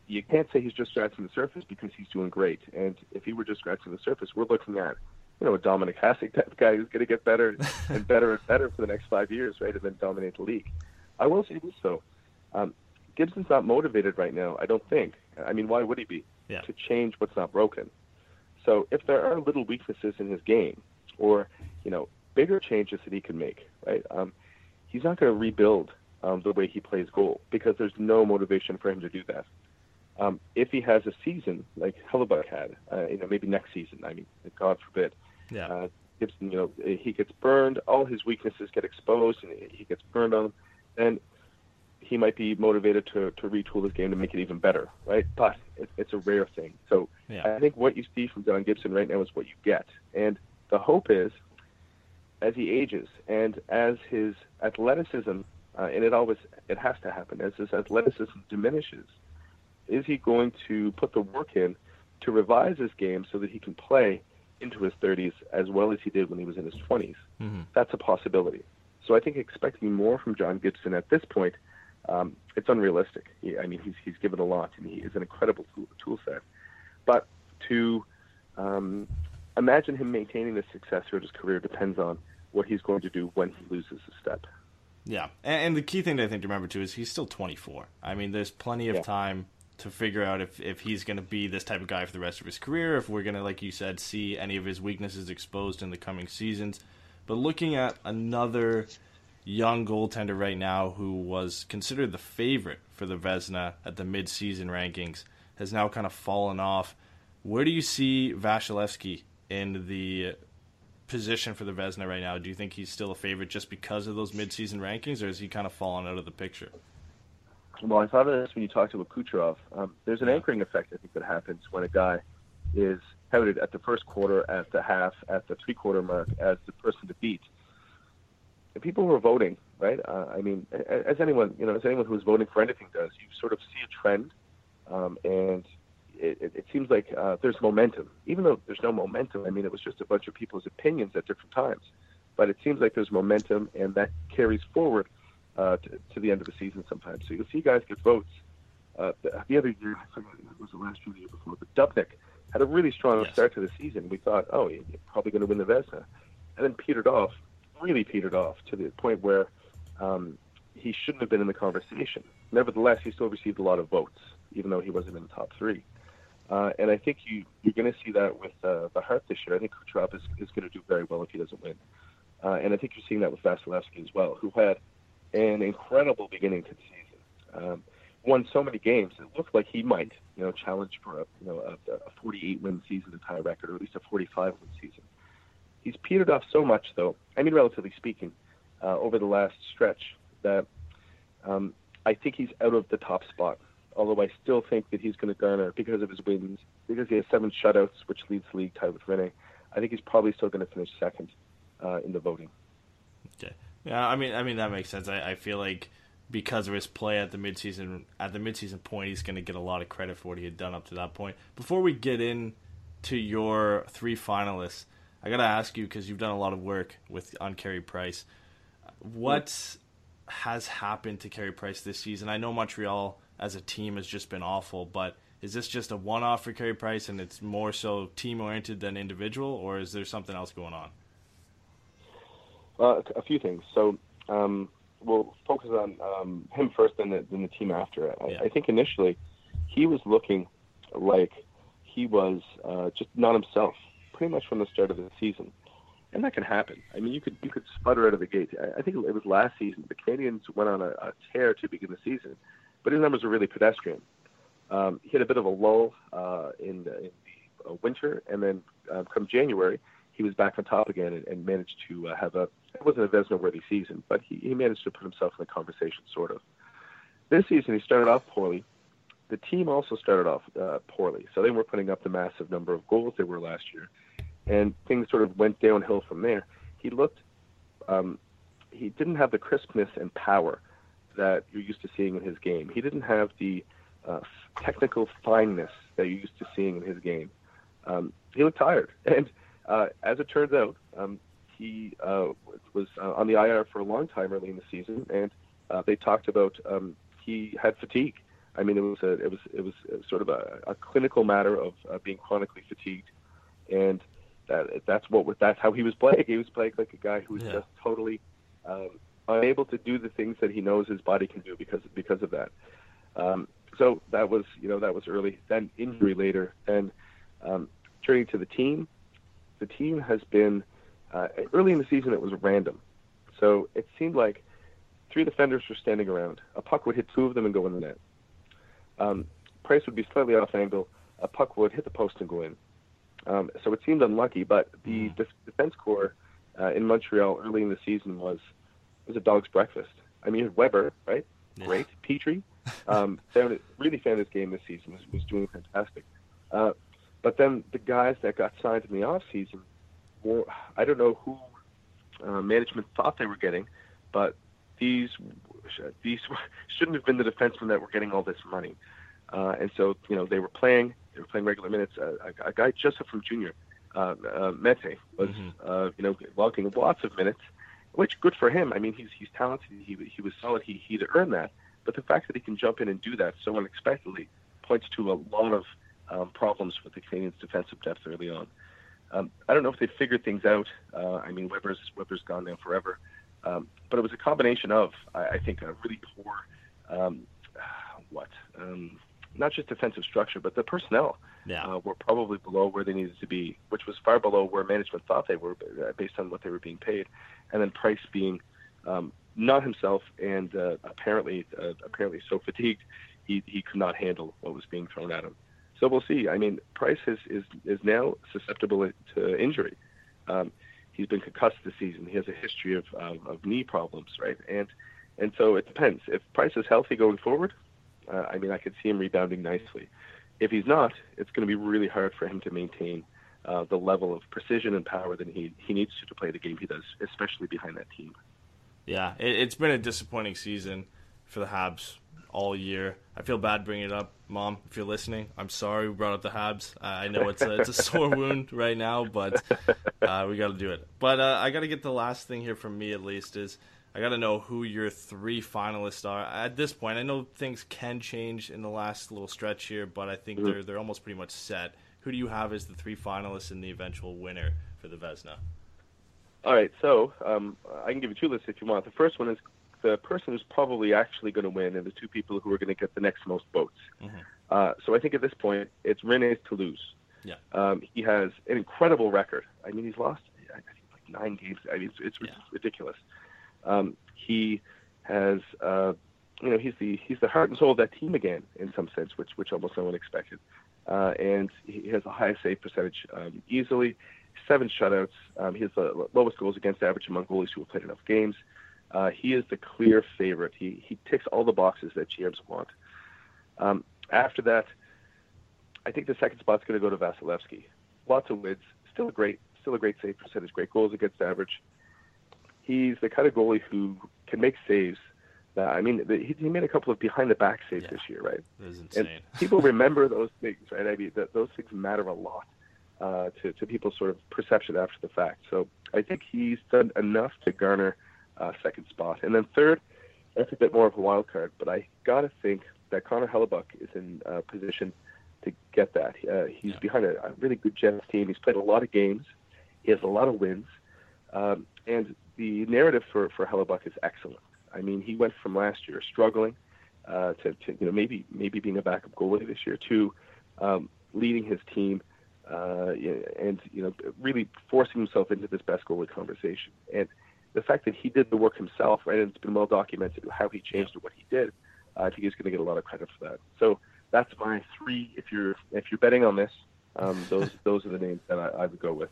you can't say he's just scratching the surface because he's doing great. And if he were just scratching the surface, we're looking at you know a Dominik Hasek type guy who's going to get better and better and better for the next five years, right, and then dominate the league. I will say this though, um, Gibson's not motivated right now. I don't think. I mean, why would he be? Yeah. To change what's not broken. So if there are little weaknesses in his game, or you know bigger changes that he can make, right? Um, he's not going to rebuild um, the way he plays goal because there's no motivation for him to do that. Um, if he has a season like Hellebuyck had, uh, you know, maybe next season, I mean, God forbid, yeah. uh, Gibson, you know, he gets burned, all his weaknesses get exposed, and he gets burned on them, and he might be motivated to, to retool his game to make it even better, right? But it, it's a rare thing. So yeah. I think what you see from John Gibson right now is what you get. And the hope is, as he ages and as his athleticism, uh, and it always it has to happen, as his athleticism diminishes, is he going to put the work in to revise his game so that he can play into his 30s as well as he did when he was in his 20s? Mm-hmm. That's a possibility. So I think expecting more from John Gibson at this point, um, it's unrealistic. He, I mean, he's he's given a lot, and he is an incredible tool, tool set. But to um, imagine him maintaining the success throughout his career depends on what he's going to do when he loses a step. Yeah, and, and the key thing I think to remember too is he's still 24. I mean, there's plenty of yeah. time to figure out if, if he's going to be this type of guy for the rest of his career, if we're going to, like you said, see any of his weaknesses exposed in the coming seasons. But looking at another young goaltender right now who was considered the favorite for the Vezina at the mid-season rankings has now kind of fallen off. Where do you see Vasilevskiy in the position for the Vezina right now? Do you think he's still a favorite just because of those mid-season rankings, or has he kind of fallen out of the picture? Well, I thought of this when you talked about Kucherov. Um, there's an anchoring effect I think that happens when a guy is touted at the first quarter, at the half, at the three quarter mark as the person to beat. And people were voting, right? Uh, I mean, as anyone, you know, as anyone who's voting for anything does, you sort of see a trend, um, and it, it, it seems like uh, there's momentum. Even though there's no momentum, I mean, it was just a bunch of people's opinions at different times. But it seems like there's momentum, and that carries forward uh, to, to the end of the season sometimes. So you'll see guys get votes. Uh, the, the other year, I forget, it was the last year, the year before, but Dubnyk had a really strong Yes. start to the season. We thought, oh, he's probably going to win the Vezina, and then petered off, really petered off to the point where um, he shouldn't have been in the conversation. Nevertheless, he still received a lot of votes, even though he wasn't in the top three. Uh, and I think you, you're going to see that with uh, the Hart this year. I think Kucherov is, is going to do very well if he doesn't win. Uh, and I think you're seeing that with Vasilevskiy as well, who had an incredible beginning to the season. Um, won so many games, it looked like he might, you know, challenge for a, you know, a, a 48 win season to tie record, or at least a 45 win season. He's petered off so much, though. I mean, relatively speaking, uh, over the last stretch, that um, I think he's out of the top spot. Although I still think that he's going to garner because of his wins, because he has seven shutouts, which leads the league tied with Rinne. I think he's probably still going to finish second uh, in the voting. Okay. Yeah, I mean, I mean that makes sense. I, I feel like because of his play at the midseason at the midseason point, he's going to get a lot of credit for what he had done up to that point. Before we get in to your three finalists, I got to ask you because you've done a lot of work with on Carey Price. What has happened to Carey Price this season? I know Montreal as a team has just been awful, but is this just a one-off for Carey Price and it's more so team-oriented than individual, or is there something else going on? Uh, a few things. So um, we'll focus on um, him first, and the, then the team after. I, Yeah. I think initially he was looking like he was uh, just not himself, pretty much from the start of the season, and that can happen. I mean, you could you could sputter out of the gate. I, I think it was last season. The Canadiens went on a, a tear to begin the season, but his numbers were really pedestrian. Um, he had a bit of a lull uh, in, the, in the uh, winter, and then uh, come January, he was back on top again and, and managed to uh, have a it wasn't a Vezina-worthy season, but he, he managed to put himself in the conversation, sort of. This season, he started off poorly. The team also started off uh, poorly, so they were putting up the massive number of goals they were last year, and things sort of went downhill from there. He looked, um, he didn't have the crispness and power that you're used to seeing in his game. He didn't have the uh, technical fineness that you're used to seeing in his game. Um, he looked tired, and uh, as it turns out, um, he uh, was uh, on the IR for a long time early in the season, and uh, they talked about um, he had fatigue. I mean, it was a, it was it was sort of a, a clinical matter of uh, being chronically fatigued, and that that's what that's how he was playing. He was playing like a guy who was Yeah. just totally um, unable to do the things that he knows his body can do because because of that. Um, so that was you know that was early. Then injury later. Then um, turning to the team, the team has been uh, early in the season. It was random, so it seemed like three defenders were standing around. A puck would hit two of them and go in the net. Um, Price would be slightly off angle. A puck would hit the post and go in. Um, so it seemed unlucky, but the def- defense Corps uh, in Montreal early in the season was was a dog's breakfast. I mean, Weber, right? Yeah. Great. Petry, um, found it, really found his game this season. Was, was doing fantastic. Uh, but then the guys that got signed in the off season, I don't know who uh, management thought they were getting, but these these shouldn't have been the defensemen that were getting all this money. Uh, and so you know they were playing they were playing regular minutes. Uh, a, a guy Joseph from Junior, uh, uh, Mete was uh, you know logging lots of minutes, which good for him. I mean he's he's talented. He he was solid. He he'd earned that. But the fact that he can jump in and do that so unexpectedly points to a lot of um, problems with the Canadiens' defensive depth early on. Um, I don't know if they figured things out. Uh, I mean, Weber's Weber's gone now forever, um, but it was a combination of, I, I think, a really poor, um, what, um, not just defensive structure, but the personnel Yeah. uh, were probably below where they needed to be, which was far below where management thought they were uh, based on what they were being paid, and then Price being um, not himself and uh, apparently uh, apparently so fatigued he he could not handle what was being thrown at him. So we'll see. I mean, Price is is, is now susceptible to injury. Um, he's been concussed this season. He has a history of, um, of knee problems, right? And and so it depends. If Price is healthy going forward, uh, I mean, I could see him rebounding nicely. if he's not, it's going to be really hard for him to maintain uh, the level of precision and power that he he needs to to play the game he does, especially behind that team. Yeah, it, it's been a disappointing season for the Habs all year. I feel bad bringing it up, Mom. If you're listening, I'm sorry we brought up the Habs. Uh, I know it's a, it's a sore wound right now, but uh, we got to do it. But uh, I got to get the last thing here from me at least is I got to know who your three finalists are at this point. I know things can change in the last little stretch here, but I think mm-hmm. they're they're almost pretty much set. Who do you have as the three finalists and the eventual winner for the Vezina? All right, so um, I can give you two lists if you want. The first one is the person who's probably actually going to win, and the two people who are going to get the next most votes. Mm-hmm. Uh, so I think at this point, it's Rene's Toulouse. Yeah. Um, he has an incredible record. I mean, he's lost I think like nine games. I mean, it's, it's yeah. ridiculous. Um, he has, uh, you know, he's the he's the heart and soul of that team again in some sense, which which almost no one expected. Uh, and he has the highest save percentage um, easily seven shutouts. Um, he has the lowest goals against average among goalies who have played enough games. Uh, he is the clear favorite. He he ticks all the boxes that GMs want. Um, after that, I think the second spot's going to go to Vasilevskiy. Lots of wins, still a great still a great save percentage, great goals against average. He's the kind of goalie who can make saves. That, I mean, the, he, he made a couple of behind the back saves yeah, this year, right? That is insane. And people remember those things, right? I mean, that, those things matter a lot uh, to, to people's sort of perception after the fact. So I think he's done enough to garner uh, second spot. And then third, that's a bit more of a wild card, but I got to think that Connor Hellebuyck is in uh, position to get that. Uh, he's yeah. behind a, a, really good Jets team. He's played a lot of games. He has a lot of wins. Um, and the narrative for, for Hellebuyck is excellent. I mean, he went from last year struggling uh, to, to, you know, maybe maybe being a backup goalie this year to um, leading his team uh, and you know really forcing himself into this best goalie conversation. And the fact that he did the work himself, right, and it's been well documented how he changed and what he did. I think he's going to get a lot of credit for that. So that's my three. If you're if you're betting on this, um, those those are the names that I, I would go with.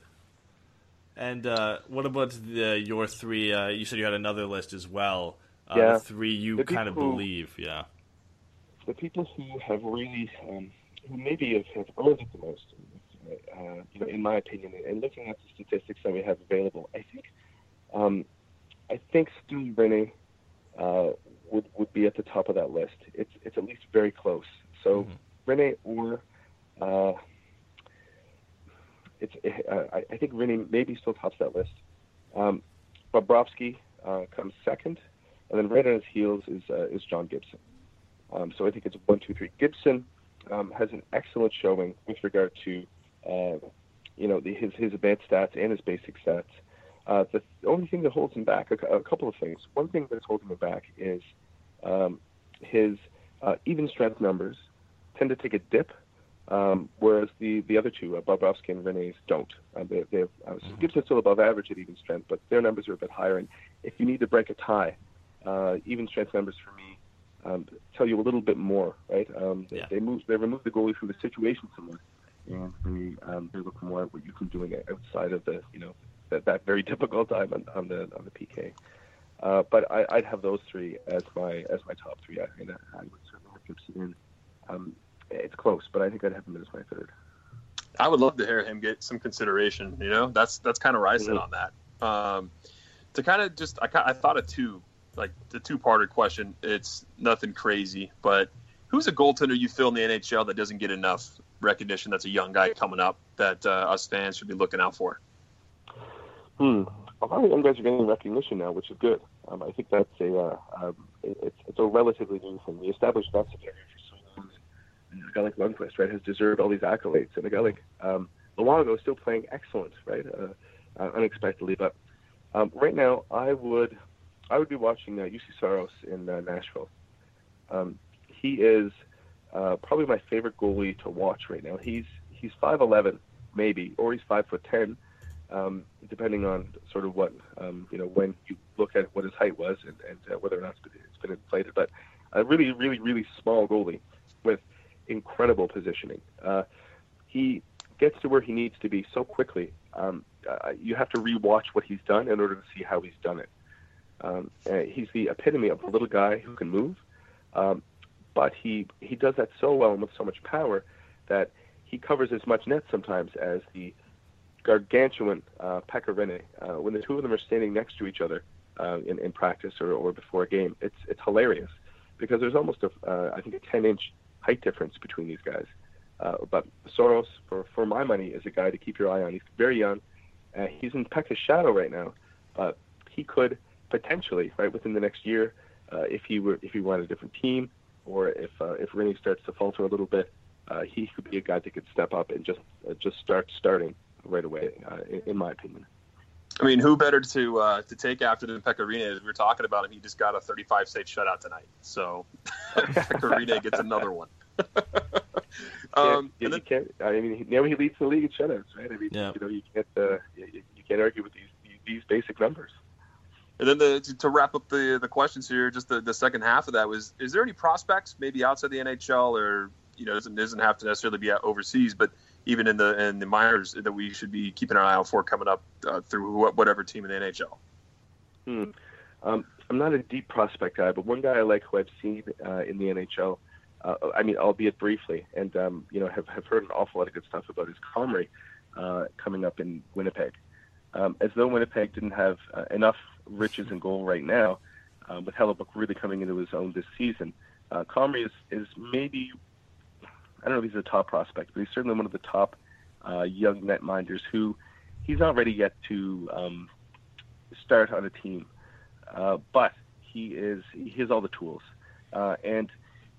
And uh, what about the, your three? Uh, you said you had another list as well. Uh, yeah, three you kind of believe. Yeah. The people who have really, um, who maybe have, have earned it the most, uh, you know, in my opinion, and looking at the statistics that we have available, I think, um, I think Stu Rinne uh, would would be at the top of that list. It's it's at least very close. So mm-hmm. Rinne or uh, it's uh, I, think Rinne maybe still tops that list. Um, Bobrovsky uh, comes second, and then right on his heels is uh, is John Gibson. Um, so I think it's one, two, three. Gibson um, has an excellent showing with regard to uh, you know, the, his his advanced stats and his basic stats. Uh, the only thing that holds him back, a, a, couple of things. One thing that's holding him back is um, his uh, even strength numbers tend to take a dip, um, whereas the, the other two, uh, Bobrovsky and Rinne's, don't. Uh, they, they have, uh, mm-hmm. Gibson's still above average at even strength, but their numbers are a bit higher. And if you need to break a tie, uh, even strength numbers for me um, tell you a little bit more, right? Um, yeah. They move, they remove the goalie from the situation somewhat and they um, they look more at what you can do outside of the you know that, that very difficult time on, on the on the PK. Uh, but I, would have those three as my as my top three. I, and I would certainly have Gibson in. Um, it's close, but I think I'd have him as my third. I would love to hear him get some consideration. You know, that's that's kind of where I sit mm-hmm. on that. Um, to kind of just, I, I thought of two, like the two-parter question. It's nothing crazy, but who's a goaltender you feel in the NHL that doesn't get enough recognition that's a young guy coming up that uh, us fans should be looking out for? Hmm. A lot of young guys are getting recognition now, which is good. Um, I think that's a uh, um, it's, it's a relatively new thing. We established that for so long. And a guy like Lundqvist, right, has deserved all these accolades, and a guy like um, Luongo is still playing excellent, right, uh, uh, unexpectedly. But um, right now, I would I would be watching uh, Juuse Saros in uh, Nashville. Um, he is uh, probably my favorite goalie to watch right now. He's he's five eleven maybe, or he's five foot ten, um, depending on sort of what um, you know when you look at what his height was and, and uh, whether or not it's been, it's been inflated. But a really really really small goalie with incredible positioning. Uh, he gets to where he needs to be so quickly. Um, uh, you have to rewatch what he's done in order to see how he's done it. Um, uh, he's the epitome of a little guy who can move. Um, but he he does that so well and with so much power that he covers as much net sometimes as the gargantuan uh, Pekka Uh, when the two of them are standing next to each other uh, in, in practice or, or before a game, it's it's hilarious because there's almost a uh, I think a 10 inch height difference between these guys. Uh, but Saros, for for my money, is a guy to keep your eye on. He's very young. Uh, he's in Pekka's shadow right now, but he could potentially, right within the next year, uh, if he were if he wanted a different team, or if uh, if Rinne starts to falter a little bit, uh, he could be a guy that could step up and just uh, just start starting right away, uh, in, in my opinion. I mean, who better to uh, to take after than Pekka Rinne? As we were talking about him, he just got a 35 save shutout tonight. So Pekka Rinne gets another one. um, yeah, you then, can't. I mean, now he leads the league in shutouts, right? I mean, yeah. you know, you can't uh, you, you can't argue with these these basic numbers. And then the, to, to, wrap up the the questions here, just the, the second half of that was: Is there any prospects, maybe outside the NHL, or you know, doesn't doesn't have to necessarily be overseas, but even in the in the minors that we should be keeping an eye out for coming up uh, through whatever team in the NHL? Hmm. Um, I'm not a deep prospect guy, but one guy I like who I've seen uh, in the NHL uh, I mean, albeit briefly, and um, you know, have have heard an awful lot of good stuff about his Comrie uh, coming up in Winnipeg. Um, as though Winnipeg didn't have uh, enough riches in goal right now, uh, with Hellebuyck really coming into his own this season, uh, Comrie is is maybe I don't know if he's a top prospect, but he's certainly one of the top uh, young netminders who he's not ready yet to um, start on a team, uh, but he is he has all the tools, uh, and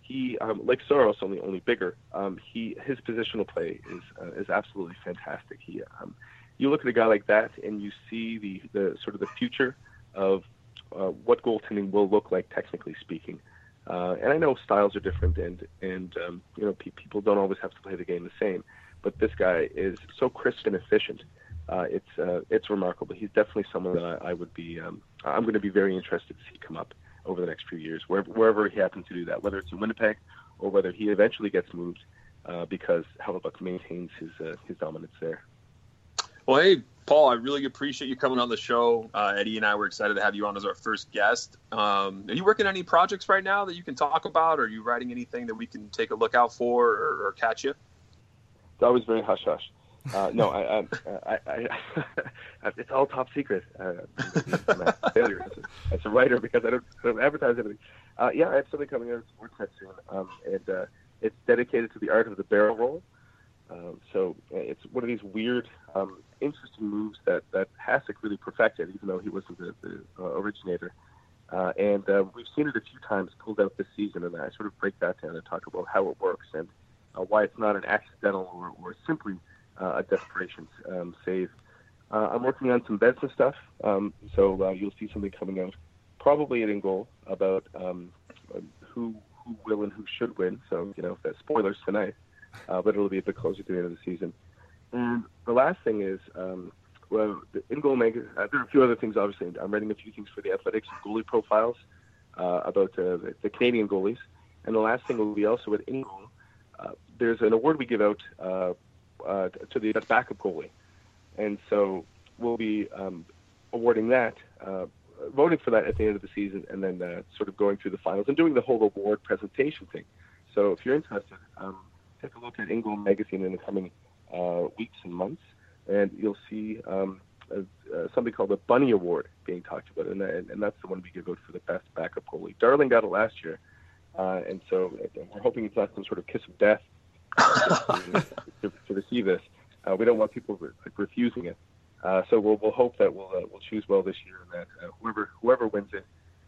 he, um, like Saros only only bigger. Um, he his positional play is uh, is absolutely fantastic. He, um, you look at a guy like that, and you see the the sort of the future of uh, what goaltending will look like, technically speaking. Uh, and I know styles are different, and and um, you know pe- people don't always have to play the game the same. But this guy is so crisp and efficient. Uh, it's uh, it's remarkable. He's definitely someone that I, I would be. Um, I'm going to be very interested to see come up over the next few years, wherever, wherever he happens to do that, whether it's in Winnipeg or whether he eventually gets moved uh, because Hellebuyck maintains his uh, his dominance there. Well, hey, Paul, I really appreciate you coming on the show. Uh, Eddie and I were excited to have you on as our first guest. Um, are you working on any projects right now that you can talk about? Or are you writing anything that we can take a look out for or, or catch you? It's always very hush hush. Uh, no, I, I, I, I, it's all top secret. Uh, failure as a, as a, writer because I don't, I don't advertise anything. Uh, yeah, I have something coming out of Sportsnet soon, um, and uh, it's dedicated to the art of the barrel roll. Um, so uh, it's one of these weird, um, interesting moves that that Hasek really perfected, even though he wasn't the, the uh, originator. Uh, and uh, we've seen it a few times pulled out this season, and I sort of break that down and talk about how it works and uh, why it's not an accidental or, or simply uh, a desperation um, save. Uh, I'm working on some Vezina stuff, um, so you'll see something coming out probably at InGoal about um, who who will and who should win. So you know, that's spoilers tonight, but it'll be a bit closer to the end of the season. And the last thing is, um, well, the InGoal magazine. Uh, there are a few other things. Obviously, I'm writing a few things for the Athletics goalie profiles uh, about uh, the, Canadian goalies. And the last thing will be also with InGoal. Uh, there's an award we give out uh, uh, to the backup goalie, and so we'll be um, awarding that, voting for that at the end of the season, and then sort of going through the finals and doing the whole award presentation thing. So if you're interested, um, take a look at InGoal Magazine in the coming weeks and months, and you'll see um, uh, something called the Bunny Award being talked about, and, and that's the one we give out for the best backup goalie. Darling got it last year, uh, and so we're hoping it's not some sort of kiss of death to, to, receive this. Uh, we don't want people re- like refusing it. Uh, so we'll, we'll hope that we'll uh, we'll choose well this year, and that uh, whoever whoever wins it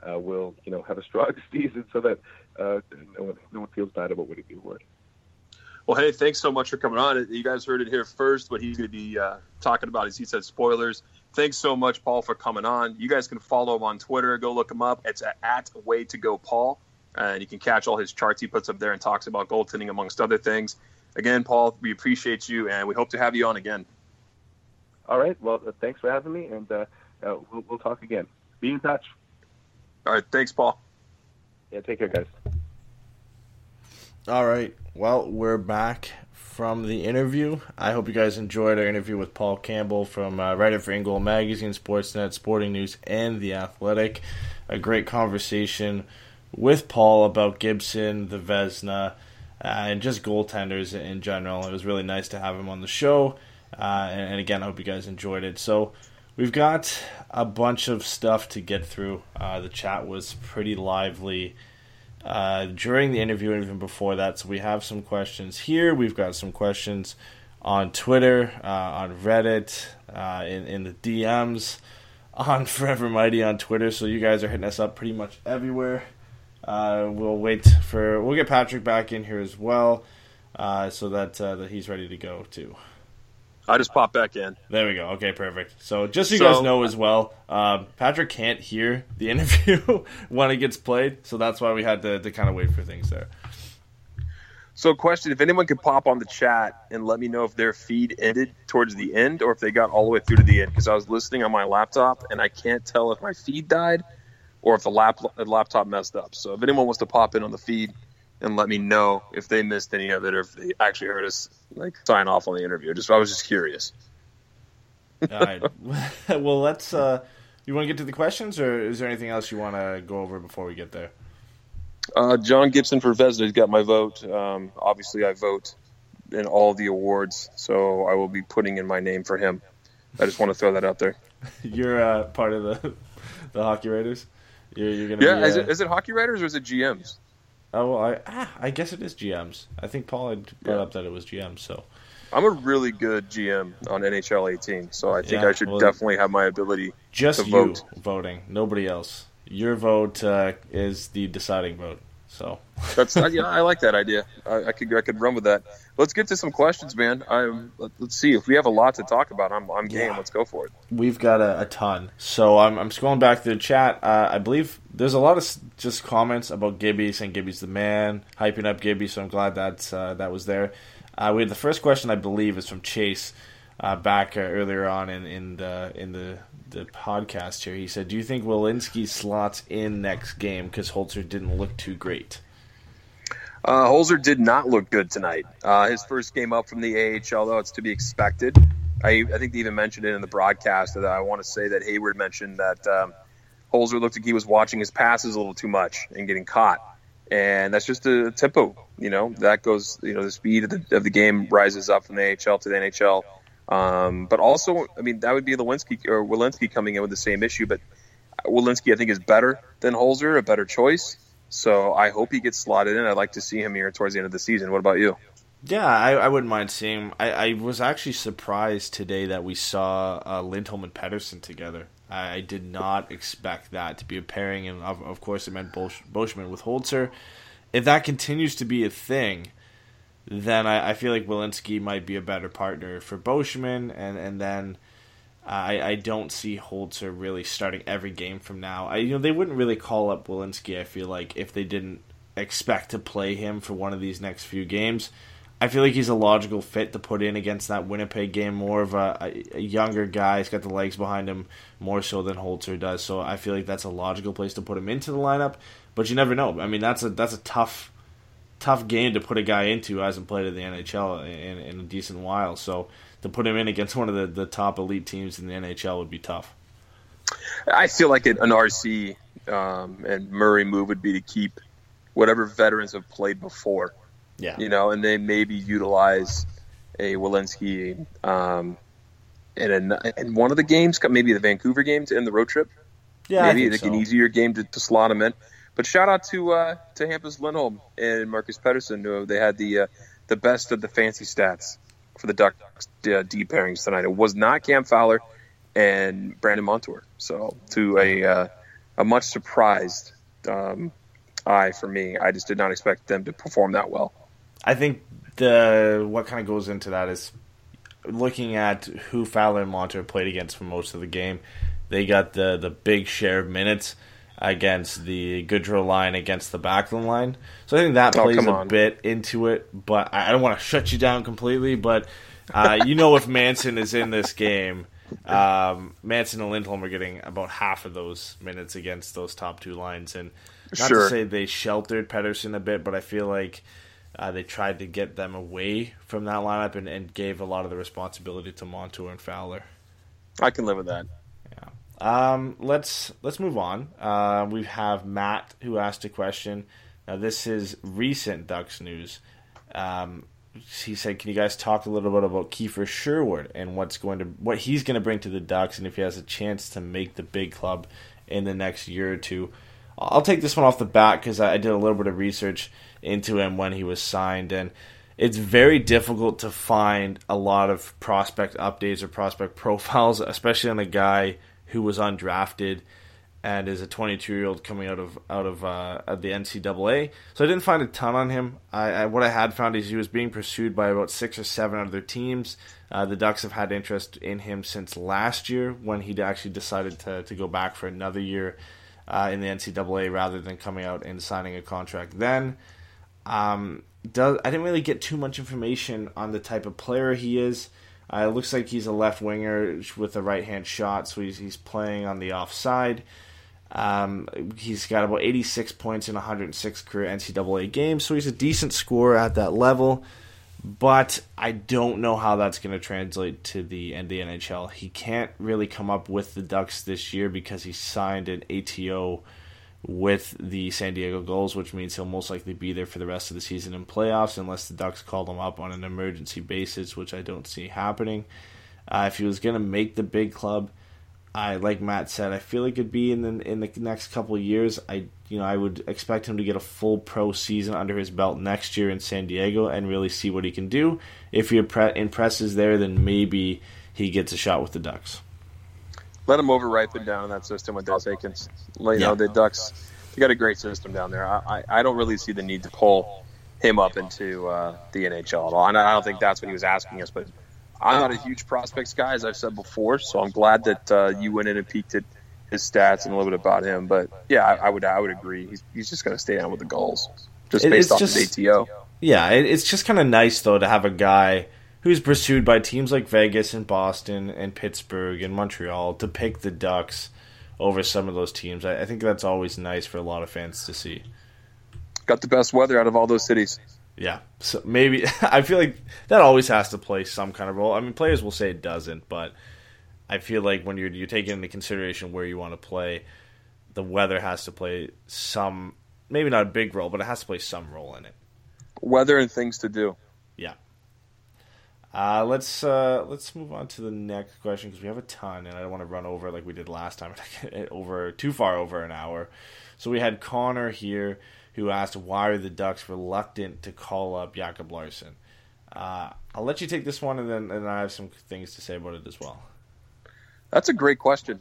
uh, will you know have a strong season, so that uh, no one no one feels bad about winning the award. Well, hey, thanks so much for coming on. You guys heard it here first. What he's going to be talking about is he said spoilers. Thanks so much, Paul, for coming on. You guys can follow him on Twitter. Go look him up. It's at Way to Go Paul and you can catch all his charts he puts up there and talks about goaltending amongst other things. Again, Paul, we appreciate you, and we hope to have you on again. All right. Well, uh, thanks for having me, and uh, uh, we'll, we'll talk again. Be in touch. All right. Thanks, Paul. Yeah. Take care, guys. All right. Well, we're back from the interview. I hope you guys enjoyed our interview with Paul Campbell from uh, writer for InGoal Magazine, Sportsnet, Sporting News, and The Athletic. A great conversation with Paul about Gibson, the Vezina, uh, and just goaltenders in general. It was really nice to have him on the show. Uh, and, and, again, I hope you guys enjoyed it. So we've got a bunch of stuff to get through. Uh, the chat was pretty lively uh, during the interview and even before that. So we have some questions here. We've got some questions on Twitter, uh, on Reddit, uh, in, in the DMs, on Forever Mighty on Twitter. So you guys are hitting us up pretty much everywhere. Uh, we'll wait for we'll get Patrick back in here as well, uh, so that that he's ready to go too. I just popped back in. There we go. Okay, perfect. So just so you guys know as well, um, Patrick can't hear the interview when it gets played, so that's why we had to, to kind of wait for things there. So, question: If anyone could pop on the chat and let me know if their feed ended towards the end or if they got all the way through to the end, because I was listening on my laptop and I can't tell if my feed died or if the, lap, the laptop messed up. So, if anyone wants to pop in on the feed and let me know if they missed any of it or if they actually heard us like sign off on the interview. Just I was just curious. All right. well, let's. Uh, you want to get to the questions, or is there anything else you want to go over before we get there? Uh, John Gibson for Vezina's got my vote. Um, obviously, I vote in all the awards, so I will be putting in my name for him. I just want to throw that out there. You're uh, part of the the hockey writers. You're, you're gonna yeah. Be, uh... is, it, is it hockey writers or is it GMs? Oh, well, I ah, I guess it is GMs. I think Paul had brought yeah. up that it was GMs. So I'm a really good GM on NHL 18, so I think yeah, I should well, definitely have my ability just to vote. you voting, nobody else. Your vote uh, is the deciding vote. So that's yeah, I like that idea. I, I, could I could run with that. Let's get to some questions, man. I'm, let's see if we have a lot to talk about. I'm I'm game. Yeah. Let's go for it. We've got a, a ton. So I'm I'm scrolling back through the chat. Uh, I believe there's a lot of just comments about Gibby saying Gibby's the man, hyping up Gibby. So I'm glad that uh, that was there. Uh, we had the first question I believe is from Chase. Uh, back uh, earlier on in, in the in the the podcast here. He said, "Do you think Welinski slots in next game because Holzer didn't look too great?" Uh, Holzer did not look good tonight. Uh, his first game up from the AHL, though, it's to be expected. I, I think they even mentioned it in the broadcast. That I want to say that Hayward mentioned that um, Holzer looked like he was watching his passes a little too much and getting caught, and that's just a tempo. You know, that goes. You know, the speed of the, of the game rises up from the AHL to the NHL. Um, but also, I mean, that would be Lewinsky or Welinski coming in with the same issue. But Welinski, I think, is better than Holzer, a better choice. So I hope he gets slotted in. I'd like to see him here towards the end of the season. What about you? Yeah, I, I wouldn't mind seeing him. I, I, was actually surprised today that we saw uh, Lindholm and Pettersson together. I, I, did not expect that to be a pairing, and of, of course, it meant Bosch, Boschman with Holzer. If that continues to be a thing, then I, I feel like Welinski might be a better partner for Boschman, and and then I I don't see Holzer really starting every game from now. I you know they wouldn't really call up Welinski. I feel like if they didn't expect to play him for one of these next few games. I feel like he's a logical fit to put in against that Winnipeg game. More of a, a, a, younger guy. He's got the legs behind him more so than Holzer does. So I feel like that's a logical place to put him into the lineup. But you never know. I mean, that's a that's a tough tough game to put a guy into who hasn't played in the NHL in, in a decent while. So to put him in against one of the, the top elite teams in the NHL would be tough. I feel like an RC um, and Murray move would be to keep whatever veterans have played before. Yeah. You know, and then maybe utilize a Welinski um, in, a, in one of the games, maybe the Vancouver games in the road trip. Yeah, maybe like so. an easier game to, to slot him in. But shout out to uh, to Hampus Lindholm and Marcus Pettersson, Who they had the uh, the best of the fancy stats for the Ducks uh, D pairings tonight. It was not Cam Fowler and Brandon Montour. So to a uh, a much surprised um, eye for me. I just did not expect them to perform that well. I think the what kind of goes into that is looking at who Fowler and Montour played against for most of the game. They got the the big share of minutes against the Gaudreau line against the Backlund line. So I think that oh, plays a bit into it. But I don't want to shut you down completely. But uh, you know, if Manson is in this game, um, Manson and Lindholm are getting about half of those minutes against those top two lines. And not sure. to say they sheltered Pettersson a bit, but I feel like. Uh, they tried to get them away from that lineup and, and gave a lot of the responsibility to Montour and Fowler. I can live with that. Um, let's let's move on. Uh, we have Matt who asked a question. Now this is recent Ducks news. Um, he said, "Can you guys talk a little bit about Kiefer Sherwood and what's going to what he's going to bring to the Ducks, and if he has a chance to make the big club in the next year or two? I'll take this one off the bat because I did a little bit of research into him when he was signed, and it's very difficult to find a lot of prospect updates or prospect profiles, especially on a guy who was undrafted and is a 22 year old coming out of out of uh, the NCAA. So I didn't find a ton on him. I, I, what I had found is he was being pursued by about six or seven other teams. Uh, the Ducks have had interest in him since last year when he actually decided to, to go back for another year uh, in the NCAA rather than coming out and signing a contract then. Um, does, I didn't really get too much information on the type of player he is. Uh, it looks like he's a left winger with a right hand shot, so he's, he's playing on the offside. Um, he's got about 86 points in 106 career NCAA games, so he's a decent scorer at that level. But I don't know how that's going to translate to the the NHL. He can't really come up with the Ducks this year because he signed an ATO with the San Diego Gulls, which means he'll most likely be there for the rest of the season in playoffs unless the Ducks call him up on an emergency basis, which I don't see happening. Uh, if he was going to make the big club, I like Matt said, I feel like it'd be in the in the next couple of years. I you know I would expect him to get a full pro season under his belt next year in San Diego and really see what he can do. If he impresses there, then maybe he gets a shot with the Ducks. Let him overripen down in that system with Dallas Eakins. You yeah. know the Ducks, they got a great system down there. I, I, I don't really see the need to pull him up into uh, the NHL at all, and I don't think that's what he was asking us, but I'm not a huge prospects guy, as I've said before, so I'm glad that uh, you went in and peeked at his stats and a little bit about him. But yeah, I, I would I would agree. He's, he's just going to stay down with the goals, just based off just, his ATO. Yeah, it's just kind of nice though to have a guy who's pursued by teams like Vegas and Boston and Pittsburgh and Montreal to pick the Ducks over some of those teams. I, I think that's always nice for a lot of fans to see. Got the best weather out of all those cities. Yeah, so maybe I feel like that always has to play some kind of role. I mean, players will say it doesn't, but I feel like when you're you're taking into consideration where you want to play, the weather has to play some, maybe not a big role, but it has to play some role in it. Weather and things to do. Uh, let's uh, let's move on to the next question because we have a ton, and I don't want to run over like we did last time, over too far over an hour. So we had Connor here who asked why are the Ducks reluctant to call up Jacob Larsson. Uh, I'll let you take this one, and then and I have some things to say about it as well. That's a great question.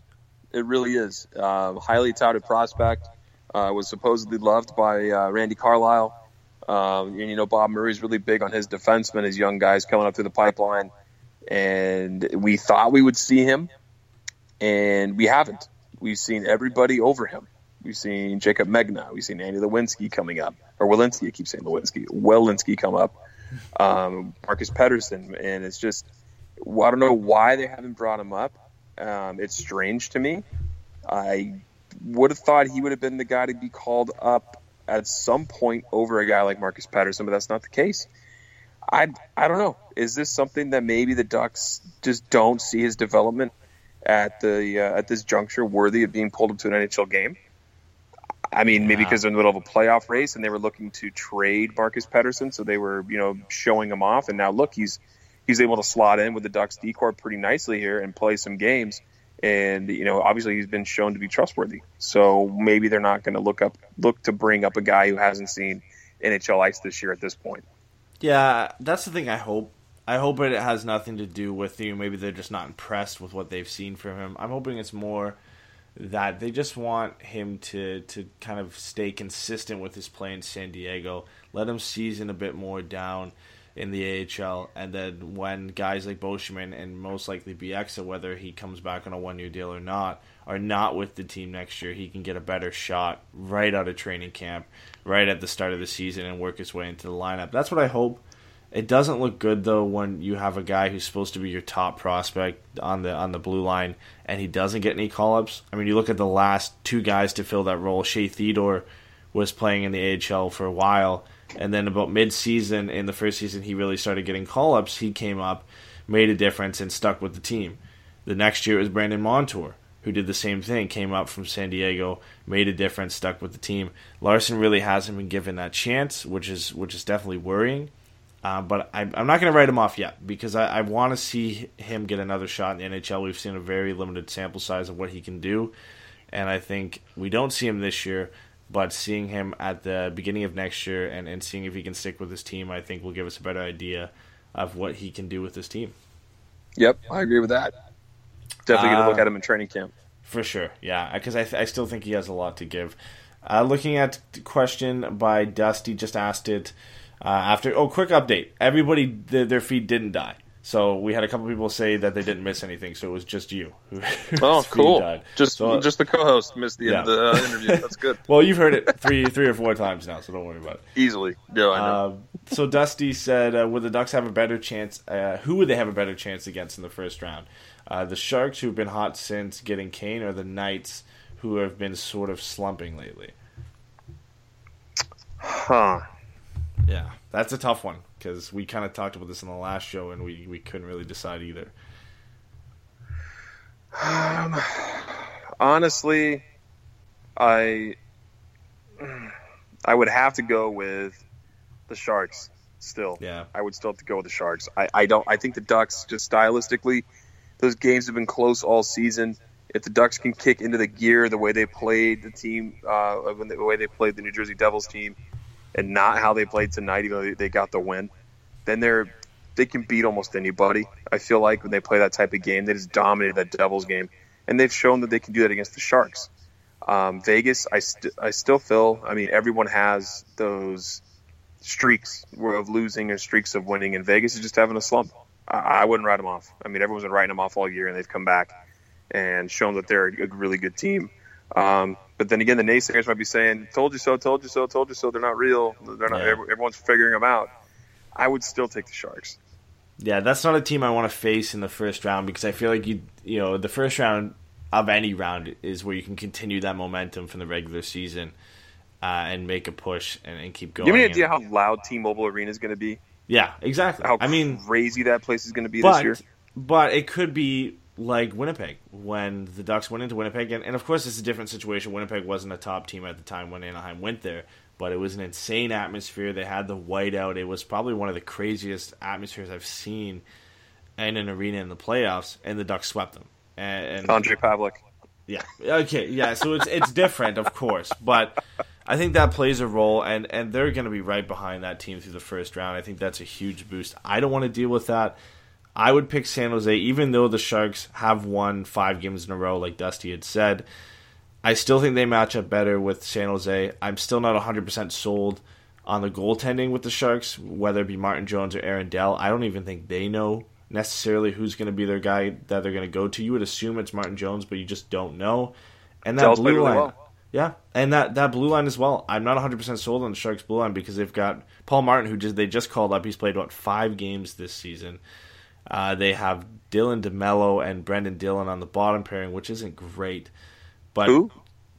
It really is. Uh, highly touted prospect. Uh, was supposedly loved by uh, Randy Carlyle. Um, and, you know, Bob Murray's really big on his defensemen, his young guys coming up through the pipeline. And we thought we would see him, and we haven't. We've seen everybody over him. We've seen Jaycob Megna. We've seen Andy Lewinsky coming up, or Welinski. I keep saying Lewinsky. Welinski come up. Um, Marcus Pettersson, and it's just I don't know why they haven't brought him up. Um, it's strange to me. I would have thought he would have been the guy to be called up at some point over a guy like Marcus Pettersson, but that's not the case. I I don't know. Is this something that maybe the Ducks just don't see his development at the uh, at this juncture worthy of being pulled up to an NHL game? I mean, maybe because they're in the middle of a playoff race and they were looking to trade Marcus Pettersson, so they were, you know, showing him off. And now look, he's he's able to slot in with the Ducks D corps pretty nicely here and play some games. And you know, obviously he's been shown to be trustworthy. So maybe they're not going to look up look to bring up a guy who hasn't seen NHL ice this year at this point. Yeah, that's the thing. I hope. I hope it has nothing to do with you. Maybe they're just not impressed with what they've seen from him. I'm hoping it's more that they just want him to to kind of stay consistent with his play in San Diego, let him season a bit more down in the AHL, and then when guys like Beauchemin and most likely Bieksa, whether he comes back on a one year deal or not, are not with the team next year, he can get a better shot right out of training camp, right at the start of the season, and work his way into the lineup. That's what I hope it doesn't look good though when you have a guy who's supposed to be your top prospect on the on the blue line and he doesn't get any call ups. I mean, you look at the last two guys to fill that role. Shea Theodore was playing in the AHL for a while, and then about mid season in the first season, he really started getting call ups. He came up, made a difference, and stuck with the team. The next year it was Brandon Montour who did the same thing, came up from San Diego, made a difference, stuck with the team. Larsson really hasn't been given that chance, which is which is definitely worrying. Uh, but I, I'm not going to write him off yet because I, I want to see him get another shot in the NHL. We've seen a very limited sample size of what he can do, and I think we don't see him this year. But seeing him at the beginning of next year and, and seeing if he can stick with his team, I think will give us a better idea of what he can do with this team. Yep, I agree with that. Definitely going to look Uh, at him in training camp. For sure, yeah, because I, th- I still think he has a lot to give. Uh, looking at the question by Dusty, just asked it uh, after. Oh, quick update! Everybody, th- their feed didn't die, so we had a couple people say that they didn't miss anything. So it was just you. Oh, cool. died. Just So- just the co-host missed the end of the uh, interview. That's good. well, you've heard it three, three or four times now, so don't worry about it. Easily. Yeah, I know. Uh, so Dusty said, uh, "Would the Ducks have a better chance? Uh, who would they have a better chance against in the first round? Uh, the Sharks, who've been hot since getting Kane, or the Knights, who have been sort of slumping lately?" huh. Yeah, that's a tough one because we kind of talked about this in the last show, and we we couldn't really decide either. Um, Honestly, I I would have to go with the Sharks. Still, Yeah. I would still have to go with the Sharks. I, I don't. I think the Ducks just stylistically, those games have been close all season. If the Ducks can kick into the gear the way they played the team, uh, when the way they played the New Jersey Devils team, and not how they played tonight, even though they- got the win, then they're they can beat almost anybody. I feel like when they play that type of game, they just dominated that Devils game, and they've shown that they can do that against the Sharks. Um, Vegas, I st- I still feel. I mean, everyone has those streaks of losing and streaks of winning, and Vegas is just having a slump. I, I wouldn't write them off. I mean, everyone's been writing them off all year, and they've come back and shown that they're a really good team. Um, but then again, the naysayers might be saying, "Told you so, told you so, told you so." They're not real. They're not. Yeah. Everyone's figuring them out. I would still take the Sharks. Yeah, that's not a team I want to face in the first round because I feel like you you know the first round of any round is where you can continue that momentum from the regular season uh, and make a push and, and keep going. Do you have any idea And- how loud T-Mobile Arena is going to be? yeah, exactly. How I mean, crazy that place is going to be this year. but but it could be like Winnipeg when the Ducks went into Winnipeg, and, and of course it's a different situation. Winnipeg wasn't a top team at the time when Anaheim went there, but it was an insane atmosphere. They had the whiteout. It was probably one of the craziest atmospheres I've seen in an arena in the playoffs, and the Ducks swept them. And, and Andre Pavlik. yeah. Okay. Yeah. So it's it's different, of course, but I think that plays a role, and and they're going to be right behind that team through the first round. I think that's a huge boost. I don't want to deal with that. I would pick San Jose, even though the Sharks have won five games in a row, like Dusty had said. I still think they match up better with San Jose. I'm still not 100% sold on the goaltending with the Sharks, whether it be Martin Jones or Aaron Dell. I don't even think they know necessarily who's going to be their guy that they're going to go to. You would assume it's Martin Jones, but you just don't know. And that Dell's blue really line, well. yeah, and that, that blue line as well. I'm not 100 percent sold on the Sharks blue line because they've got Paul Martin, who just they just called up. He's played what five games this season. Uh, they have Dylan DeMelo and Brendan Dillon on the bottom pairing, which isn't great. But Who?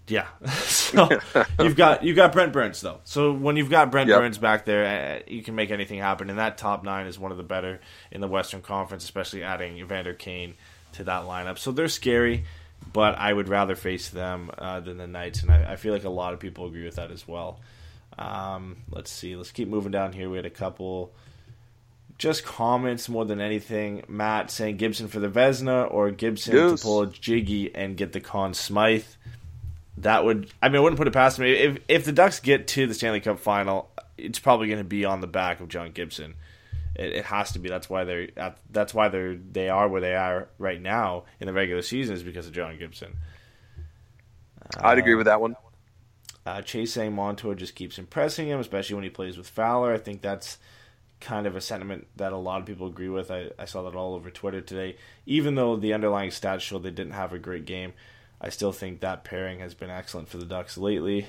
yeah, so you've got you've got Brent Burns though. So when you've got Brent Yep. Burns back there, uh, you can make anything happen. And that top nine is one of the better in the Western Conference, especially adding Evander Kane to that lineup. So they're scary, but I would rather face them uh, than the Knights, and I, I feel like a lot of people agree with that as well. Um, let's see. Let's keep moving down here. We had a couple just comments more than anything. Matt saying Gibson for the Vezina or Gibson Yes. to pull a Jiggy and get the Conn Smythe. That would, I mean, I wouldn't put it past me. If if the Ducks get to the Stanley Cup final, it's probably going to be on the back of John Gibson. It, it has to be. That's why they're at, that's why they're they are where they are right now in the regular season is because of John Gibson. I'd agree with that one. Uh, Chase saying Montour just keeps impressing him, especially when he plays with Fowler. I think that's kind of a sentiment that a lot of people agree with. I, I saw that all over Twitter today. Even though the underlying stats show they didn't have a great game, I still think that pairing has been excellent for the Ducks lately.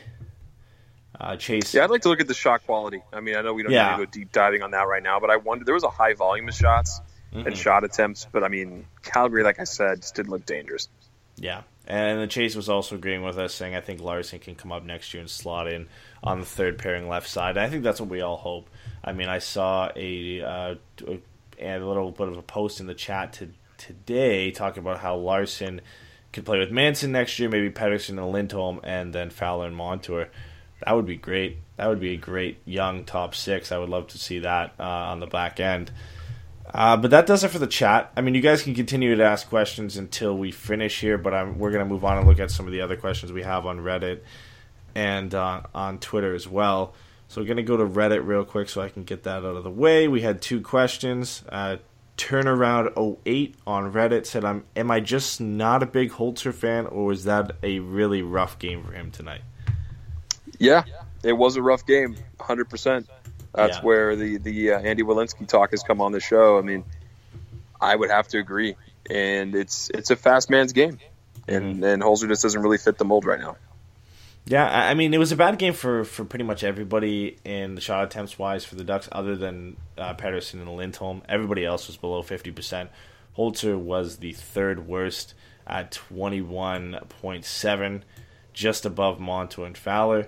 Uh, Chase, Yeah, I'd like to look at the shot quality. I mean, I know we don't Yeah. need to go deep diving on that right now, but I wonder there was a high volume of shots Mm-hmm. and shot attempts, but I mean, Calgary, like I said, just didn't look dangerous. Yeah, and the Chase was also agreeing with us, saying I think Larsson can come up next year and slot in on the third pairing left side. I think that's what we all hope. I mean, I saw a, uh, a, little bit of a post in the chat to, today talking about how Larsson could play with Manson next year, maybe Pettersson and Lindholm, and then Fowler and Montour. That would be great. That would be a great young top six. I would love to see that uh, on the back end. Uh, but that does it for the chat. I mean, you guys can continue to ask questions until we finish here, but I'm, we're going to move on and look at some of the other questions we have on Reddit and uh, on Twitter as well. So we're going to go to Reddit real quick so I can get that out of the way. We had two questions. Uh, Turnaround 08 on Reddit said, "I'm am I just not a big Holzer fan, or was that a really rough game for him tonight?" Yeah, it was a rough game, 100. percent That's Yeah. where the the uh, Andy Welinski talk has come on the show. I mean, I would have to agree, and it's it's a fast man's game, and and Holzer just doesn't really fit the mold right now. Yeah, I mean, it was a bad game for, for pretty much everybody in the shot attempts wise for the Ducks, other than uh, Pettersson and Lindholm. Everybody else was below 50%. Holzer was the third worst at 21.7, just above Montour and Fowler.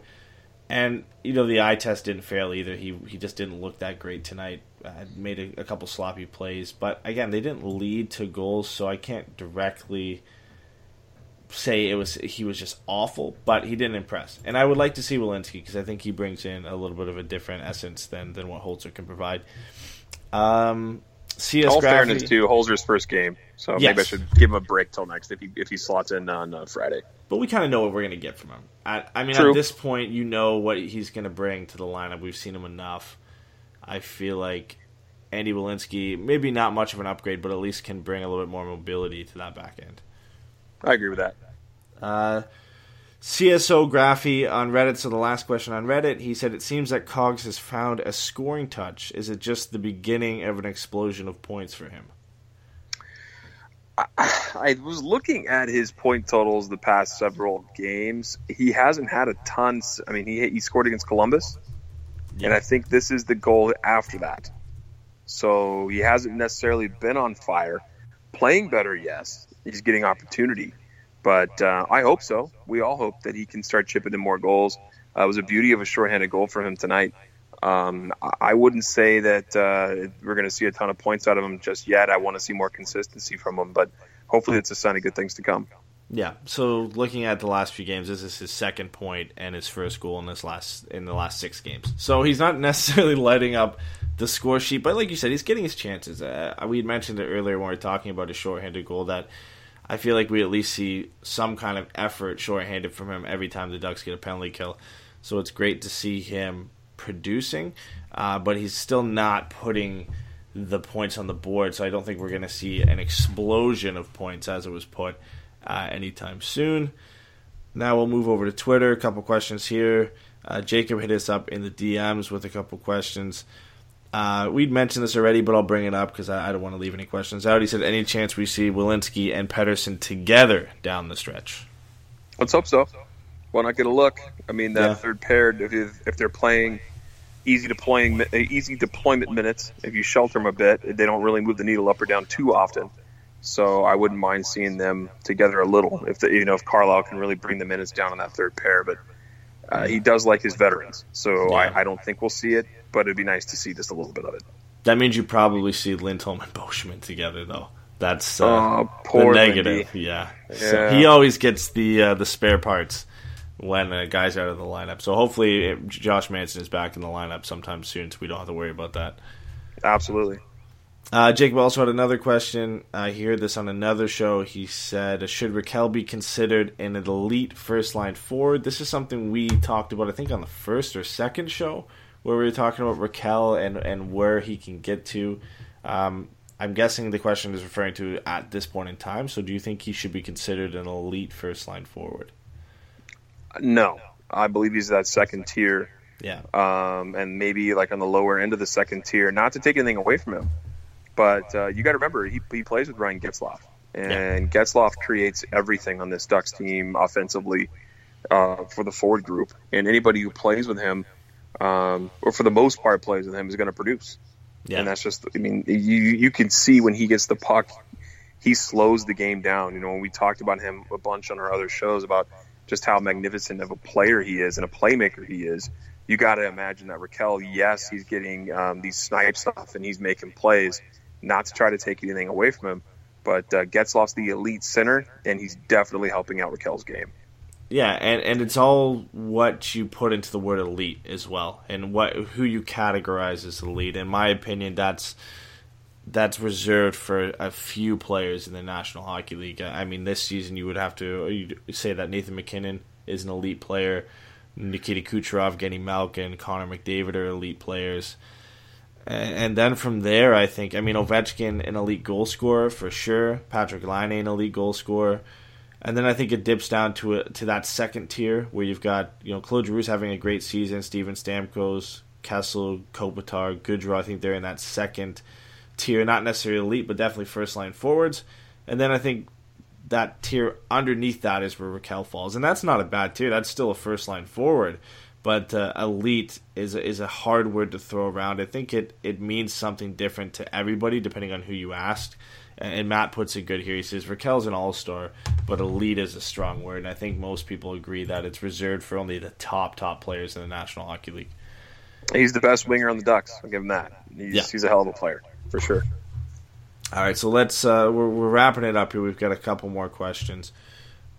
And, you know, the eye test didn't fail either. He, he just didn't look that great tonight. Uh, made a, a couple sloppy plays. But, again, they didn't lead to goals, so I can't directly say it was he was just awful, but he didn't impress. And I would like to see Welinski because I think he brings in a little bit of a different essence than than what Holzer can provide. Um, CS All Graphy- fairness to Holzer's first game, so maybe I should give him a break till next if he if he slots in on uh, Friday. but we kind of know what we're going to get from him. I, I mean, True. at this point, you know what he's going to bring to the lineup. We've seen him enough. I feel like Andy Welinski, maybe not much of an upgrade, but at least can bring a little bit more mobility to that back end. I agree with that. Uh, CSO Graphy on Reddit. So the last question on Reddit, he said it seems that Cogs has found a scoring touch. Is it just the beginning of an explosion of points for him? I was looking at his point totals the past several games. He hasn't had a ton. I mean, he he scored against Columbus, and I think this is the goal after that. So he hasn't necessarily been on fire. Playing better, yes. He's getting opportunity, but uh, I hope so. We all hope that he can start chipping in more goals. Uh, it was a beauty of a shorthanded goal for him tonight. Um, I- wouldn't say that uh, we're going to see a ton of points out of him just yet. I want to see more consistency from him, but hopefully it's a sign of good things to come. Yeah. So looking at the last few games, this is his second point and his first goal in this last in the last six games. So he's not necessarily lighting up the score sheet, but like you said, he's getting his chances. Uh, we mentioned it earlier when we were talking about his shorthanded goal that I feel like we at least see some kind of effort shorthanded from him every time the Ducks get a penalty kill. So it's great to see him producing, uh, but he's still not putting the points on the board. So I don't think we're going to see an explosion of points as it was put uh, anytime soon. Now we'll move over to Twitter. A couple questions here. Uh, Jacob hit us up in the DMs with a couple questions. Uh, we'd mentioned this already, but I'll bring it up because I, I don't want to leave any questions out. He said, "Any chance we see Welinski and Pettersson together down the stretch?" Let's hope so. Why not get a look? I mean, that Yeah. third pair, if, if they're playing easy deploying, easy deployment minutes, if you shelter them a bit, they don't really move the needle up or down too often. So I wouldn't mind seeing them together a little. If the, you know if Carlyle can really bring the minutes down on that third pair, but uh, he does like his veterans, so Yeah. I, I don't think we'll see it. But it'd be nice to see just a little bit of it. That means you probably see Lindholm and Beauchemin together, though. That's uh, Oh, the negative. Lindy. Yeah. So Yeah. he always gets the uh, the spare parts when a guy's out of the lineup. So hopefully it, Josh Manson is back in the lineup sometime soon, so we don't have to worry about that. Absolutely. Uh, Jacob also had another question. I hear this on another show. He said, "Should Rakell be considered an elite first line forward?" This is something we talked about, I think, on the first or second show, where we were talking about Rakell and and where he can get to. Um, I'm guessing the question is referring to at this point in time. So, do you think he should be considered an elite first line forward? No, I believe he's that second tier. Yeah, um, and maybe like on the lower end of the second tier. Not to take anything away from him, but uh, you got to remember he, he plays with Ryan Getzlaf, and Getzlaf creates everything on this Ducks team offensively uh, for the forward group. And anybody who plays with him, um, or for the most part plays with him, is going to produce. yeah, And that's just, I mean, you you can see when he gets the puck, he slows the game down. You know, when we talked about him a bunch on our other shows about just how magnificent of a player he is and a playmaker he is, you got to imagine that Rakell, yes, he's getting um, these snipe stuff and he's making plays, not to try to take anything away from him, but uh, Getzlaf's the elite center and he's definitely helping out Rakell's game. Yeah, and, and it's all what you put into the word elite as well, and what who you categorize as elite. In my opinion, that's that's reserved for a few players in the National Hockey League. I mean, this season you would have to say that Nathan MacKinnon is an elite player, Nikita Kucherov, Genny Malkin, Connor McDavid are elite players. And then from there, I think, I mean, Ovechkin, an elite goal scorer for sure. Patrik Laine, an elite goal scorer. And then I think it dips down to a, to that second tier where you've got, you know, Claude Giroux's having a great season, Steven Stamkos, Kessel, Kopitar, Goodrow. I think they're in that second tier, not necessarily elite, but definitely first line forwards. And then I think that tier underneath that is where Rakell falls, and that's not a bad tier. That's still a first line forward, but uh, elite is a, is a hard word to throw around. I think it it means something different to everybody depending on who you ask. And Matt puts it good here. He says Rakell's an all star, but elite is a strong word, and I think most people agree that it's reserved for only the top top players in the National Hockey League. He's the best winger on the Ducks. I'll give him that. He's, yeah. he's a hell of a player for sure. All right, so let's uh, we're, we're wrapping it up here. We've got a couple more questions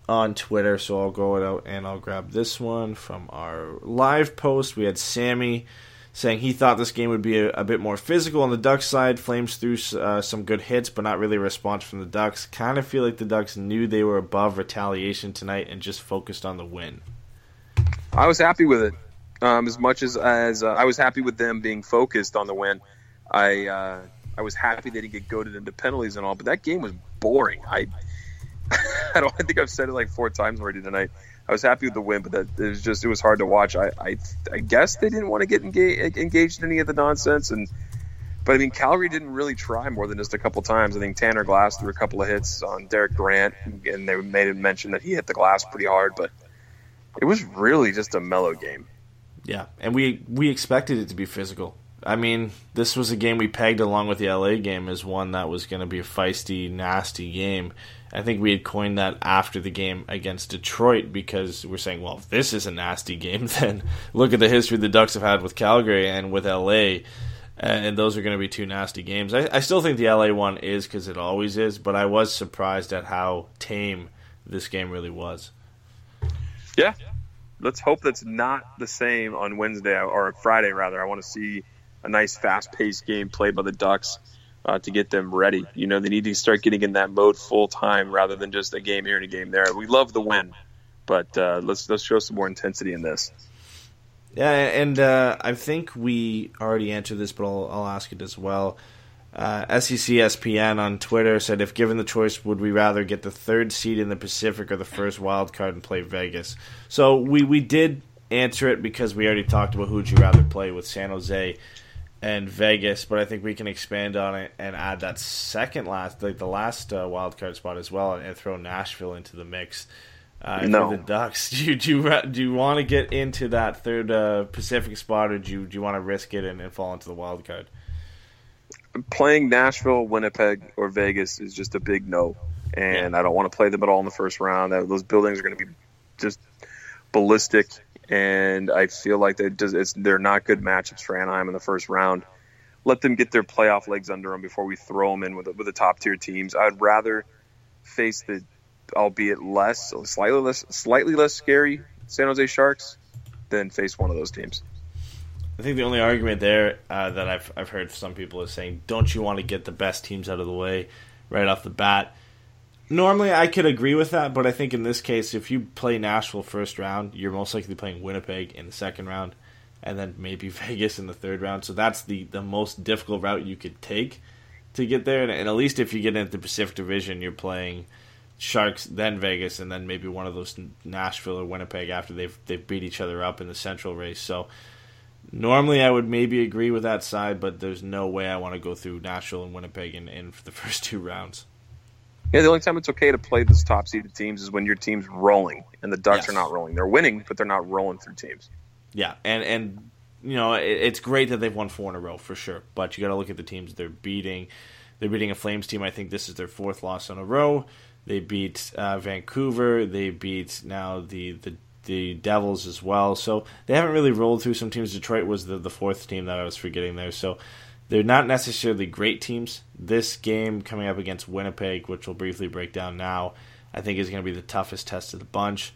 on Twitter, so I'll go it out and I'll grab this one from our live post. We had Sammy saying he thought this game would be a, a bit more physical on the Ducks side. Flames threw uh, some good hits, but not really a response from the Ducks. Kind of feel like the Ducks knew they were above retaliation tonight and just focused on the win. I was happy with it, um, as much as as uh, I was happy with them being focused on the win. I uh, I was happy they didn't get goaded into penalties and all, but that game was boring. I I don't I think I've said it like four times already tonight. I was happy with the win, but that it was just it was hard to watch. I I, I guess they didn't want to get engaged, engaged in any of the nonsense, and but I mean Calgary didn't really try more than just a couple times. I think Tanner Glass threw a couple of hits on Derek Grant, and they made him mention that he hit the glass pretty hard, but it was really just a mellow game. Yeah, and we we expected it to be physical. I mean, this was a game we pegged along with the LA game as one that was going to be a feisty, nasty game. I think we had coined that after the game against Detroit because we're saying, well, if this is a nasty game, then look at the history the Ducks have had with Calgary and with LA, and those are going to be two nasty games. I, I still think the LA one is because it always is, but I was surprised at how tame this game really was. Yeah. Let's hope that's not the same on Wednesday or Friday, rather. I want to see a nice fast paced game played by the Ducks uh, to get them ready. You know, they need to start getting in that mode full time rather than just a game here and a game there. We love the win, but uh, let's let's show some more intensity in this. Yeah, and uh, I think we already answered this, but I'll, I'll ask it as well. Uh, SECSPN on Twitter said, if given the choice, would we rather get the third seed in the Pacific or the first wild card and play Vegas? So we, we did answer it because we already talked about who'd you rather play with San Jose and Vegas, but I think we can expand on it and add that second last, like the last uh, wild card spot as well, and, throw Nashville into the mix. Uh, no. the Ducks, do you do you, do you want to get into that third uh, Pacific spot, or do you do you want to risk it and, and fall into the wild card? Playing Nashville, Winnipeg, or Vegas is just a big no, and yeah. I don't want to play them at all in the first round. Those buildings are going to be just ballistic and I feel like they just, they're not good matchups for Anaheim in the first round. Let them get their playoff legs under them before we throw them in with, with the top tier teams. I'd rather face the, albeit less, slightly less, slightly less scary San Jose Sharks than face one of those teams. I think the only argument there uh, that I've I've heard some people is saying, don't you want to get the best teams out of the way right off the bat? Normally, I could agree with that, but I think in this case, if you play Nashville first round, you're most likely playing Winnipeg in the second round, and then maybe Vegas in the third round. So that's the, the most difficult route you could take to get there. And, and at least if you get into the Pacific Division, you're playing Sharks, then Vegas, and then maybe one of those Nashville or Winnipeg after they've they've beat each other up in the Central race. So normally I would maybe agree with that side, but there's no way I want to go through Nashville and Winnipeg in, in the first two rounds. Yeah, the only time it's okay to play those top seeded teams is when your team's rolling, and the Ducks yes. are not rolling. They're winning, but they're not rolling through teams. Yeah, and and you know it, it's great that they've won four in a row for sure, but you got to look at the teams they're beating. They're beating a Flames team. I think this is their fourth loss in a row. They beat uh, Vancouver. They beat now the the the Devils as well. So they haven't really rolled through some teams. Detroit was the, the fourth team that I was forgetting there. So they're not necessarily great teams. This game coming up against Winnipeg, which we'll briefly break down now, I think is going to be the toughest test of the bunch.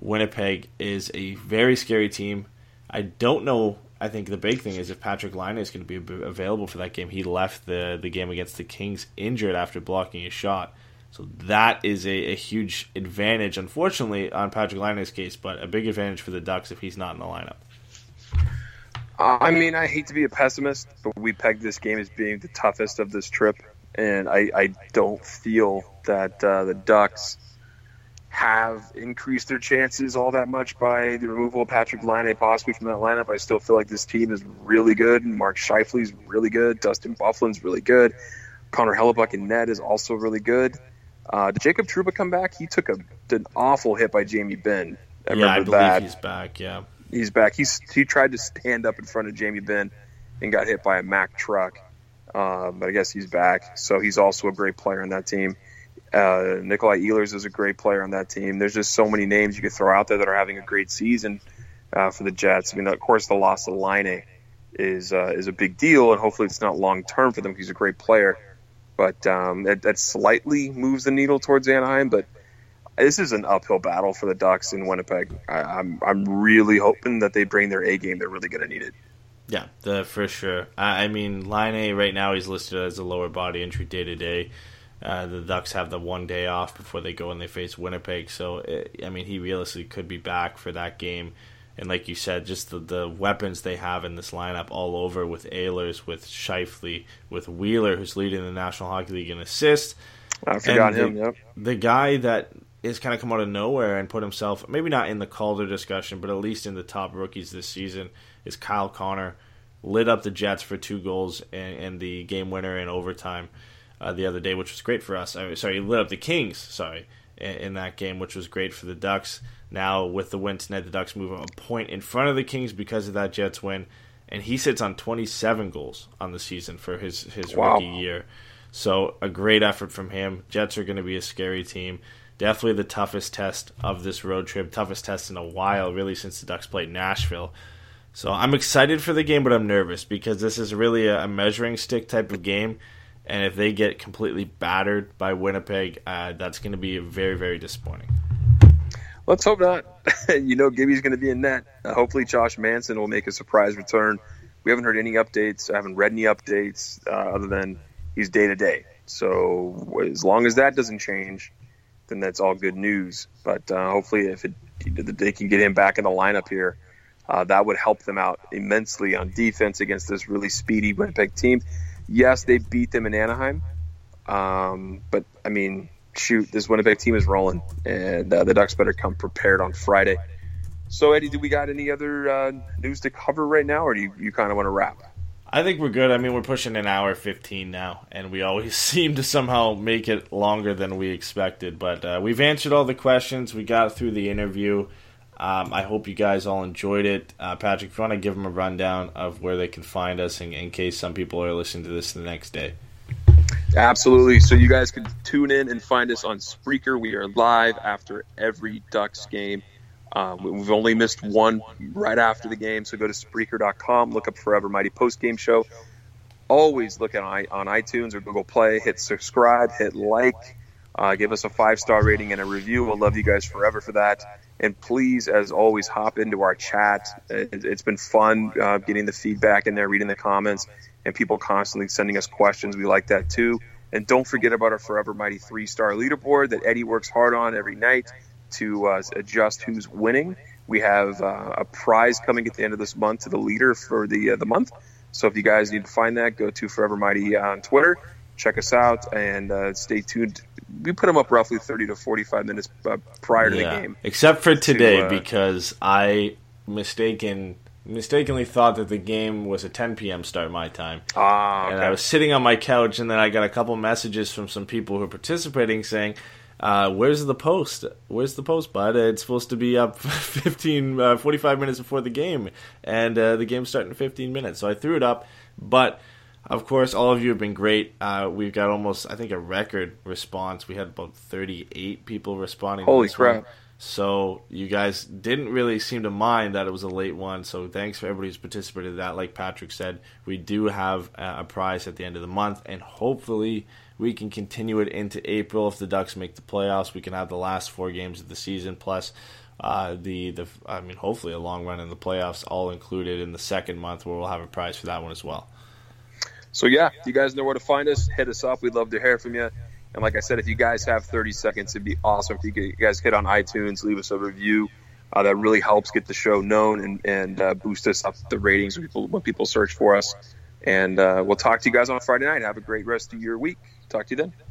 Winnipeg is a very scary team. I don't know. I think the big thing is if Patrik Laine is going to be available for that game. He left the the game against the Kings injured after blocking a shot. So that is a, a huge advantage, unfortunately, on Patrik Laine's case, but a big advantage for the Ducks if he's not in the lineup. I mean, I hate to be a pessimist, but we pegged this game as being the toughest of this trip, and I, I don't feel that uh, the Ducks have increased their chances all that much by the removal of Patrik Laine possibly from that lineup. I still feel like this team is really good. Mark Scheifele's really good. Dustin Byfuglien's really good. Connor Hellebuyck and Ned is also really good. Uh, did Jacob Trouba come back? He took a, an awful hit by Jamie Benn. I yeah, I believe that. he's back. Yeah, he's back. He's he tried to stand up in front of Jamie Benn and got hit by a Mack truck. Um, but I guess he's back. So he's also a great player on that team. Uh, Nikolai Ehlers is a great player on that team. There's just so many names you could throw out there that are having a great season uh, for the Jets. I mean, of course, the loss of Laine is uh, is a big deal, and hopefully it's not long term for them he's a great player. But um, that, that slightly moves the needle towards Anaheim. But this is an uphill battle for the Ducks in Winnipeg. I, I'm I'm really hoping that they bring their A game. They're really going to need it. Yeah, the, for sure. I, I mean, A right now he's listed as a lower body injury day to day. Uh, the Ducks have the one day off before they go and they face Winnipeg. So, it, I mean, he realistically could be back for that game and like you said, just the, the weapons they have in this lineup all over with Ehlers, with Scheifele, with Wheeler, who's leading the National Hockey League in assists. I forgot the, him. Yep. The guy that is kind of come out of nowhere and put himself maybe not in the Calder discussion, but at least in the top rookies this season is Kyle Connor. Lit up the Jets for two goals and, and the game winner in overtime uh, the other day, which was great for us. I mean, sorry, he lit up the Kings. Sorry, in, in that game, which was great for the Ducks. Now with the win tonight, the Ducks move a point in front of the Kings because of that Jets win, and he sits on 27 goals on the season for his his wow. rookie year. So a great effort from him. Jets are going to be a scary team. Definitely the toughest test of this road trip, toughest test in a while, really since the Ducks played Nashville. So I'm excited for the game, but I'm nervous because this is really a measuring stick type of game. And if they get completely battered by Winnipeg, uh, that's going to be very, very disappointing. Let's hope not. you know, Gibby's going to be in net. Uh, hopefully, Josh Manson will make a surprise return. We haven't heard any updates. I haven't read any updates uh, other than he's day to day. So as long as that doesn't change, then that's all good news. But uh, hopefully, if it, they can get him back in the lineup here, uh, that would help them out immensely on defense against this really speedy Winnipeg team. Yes, they beat them in Anaheim, um, but I mean, shoot, this Winnipeg team is rolling, and uh, the Ducks better come prepared on Friday. So, Eddie, do we got any other uh, news to cover right now, or do you, you kind of want to wrap? I think we're good. I mean, we're pushing an hour 15 now, and we always seem to somehow make it longer than we expected. But uh, we've answered all the questions. We got through the interview. Um, I hope you guys all enjoyed it. Uh, Patrick, if you want to give them a rundown of where they can find us in, in case some people are listening to this the next day. Absolutely. So you guys can tune in and find us on Spreaker. We are live after every Ducks game. Um, we've only missed one right after the game, so go to Spreaker.com, look up Forever Mighty Post Game Show. Always look at on iTunes or Google Play. Hit subscribe, hit like, uh, give us a five star rating and a review. We'll love you guys forever for that. And please, as always, hop into our chat. It, has been fun uh, getting the feedback in there, reading the comments and people constantly sending us questions. We like that too. And don't forget about our Forever Mighty three star leaderboard that Eddie works hard on every night to uh, adjust who's winning. We have uh, a prize coming at the end of this month to the leader for the uh, the month. So if you guys need to find that, go to Forever Mighty on Twitter, check us out, and uh, stay tuned. We put them up roughly 30 to 45 minutes uh, prior to yeah. the game. Except for today, to, uh, because I mistaken mistakenly thought that the game was a 10 p.m. start my time. Ah, okay. And I was sitting on my couch, and then I got a couple messages from some people who are participating saying, uh, "Where's the post? Where's the post, bud? It's supposed to be up 15, uh, 45 minutes before the game, and uh, the game's starting in 15 minutes." So I threw it up, but. Of course, all of you have been great. Uh, we've got almost, I think, a record response. We had about 38 people responding. Holy crap. One. So you guys didn't really seem to mind that it was a late one. So thanks for everybody who's participated in that. Like Patrick said, we do have a prize at the end of the month, and hopefully we can continue it into April. If the Ducks make the playoffs, we can have the last four games of the season plus uh, the the I mean, hopefully a long run in the playoffs, all included in the second month, where we'll have a prize for that one as well. So yeah, you guys know where to find us. Hit us up. We'd love to hear from you. And like I said, if you guys have 30 seconds, it'd be awesome if you guys hit on iTunes, leave us a review. Uh, that really helps get the show known and, and uh, boost us up the ratings when people, when people search for us. And uh, we'll talk to you guys on Friday night. Have a great rest of your week. Talk to you then.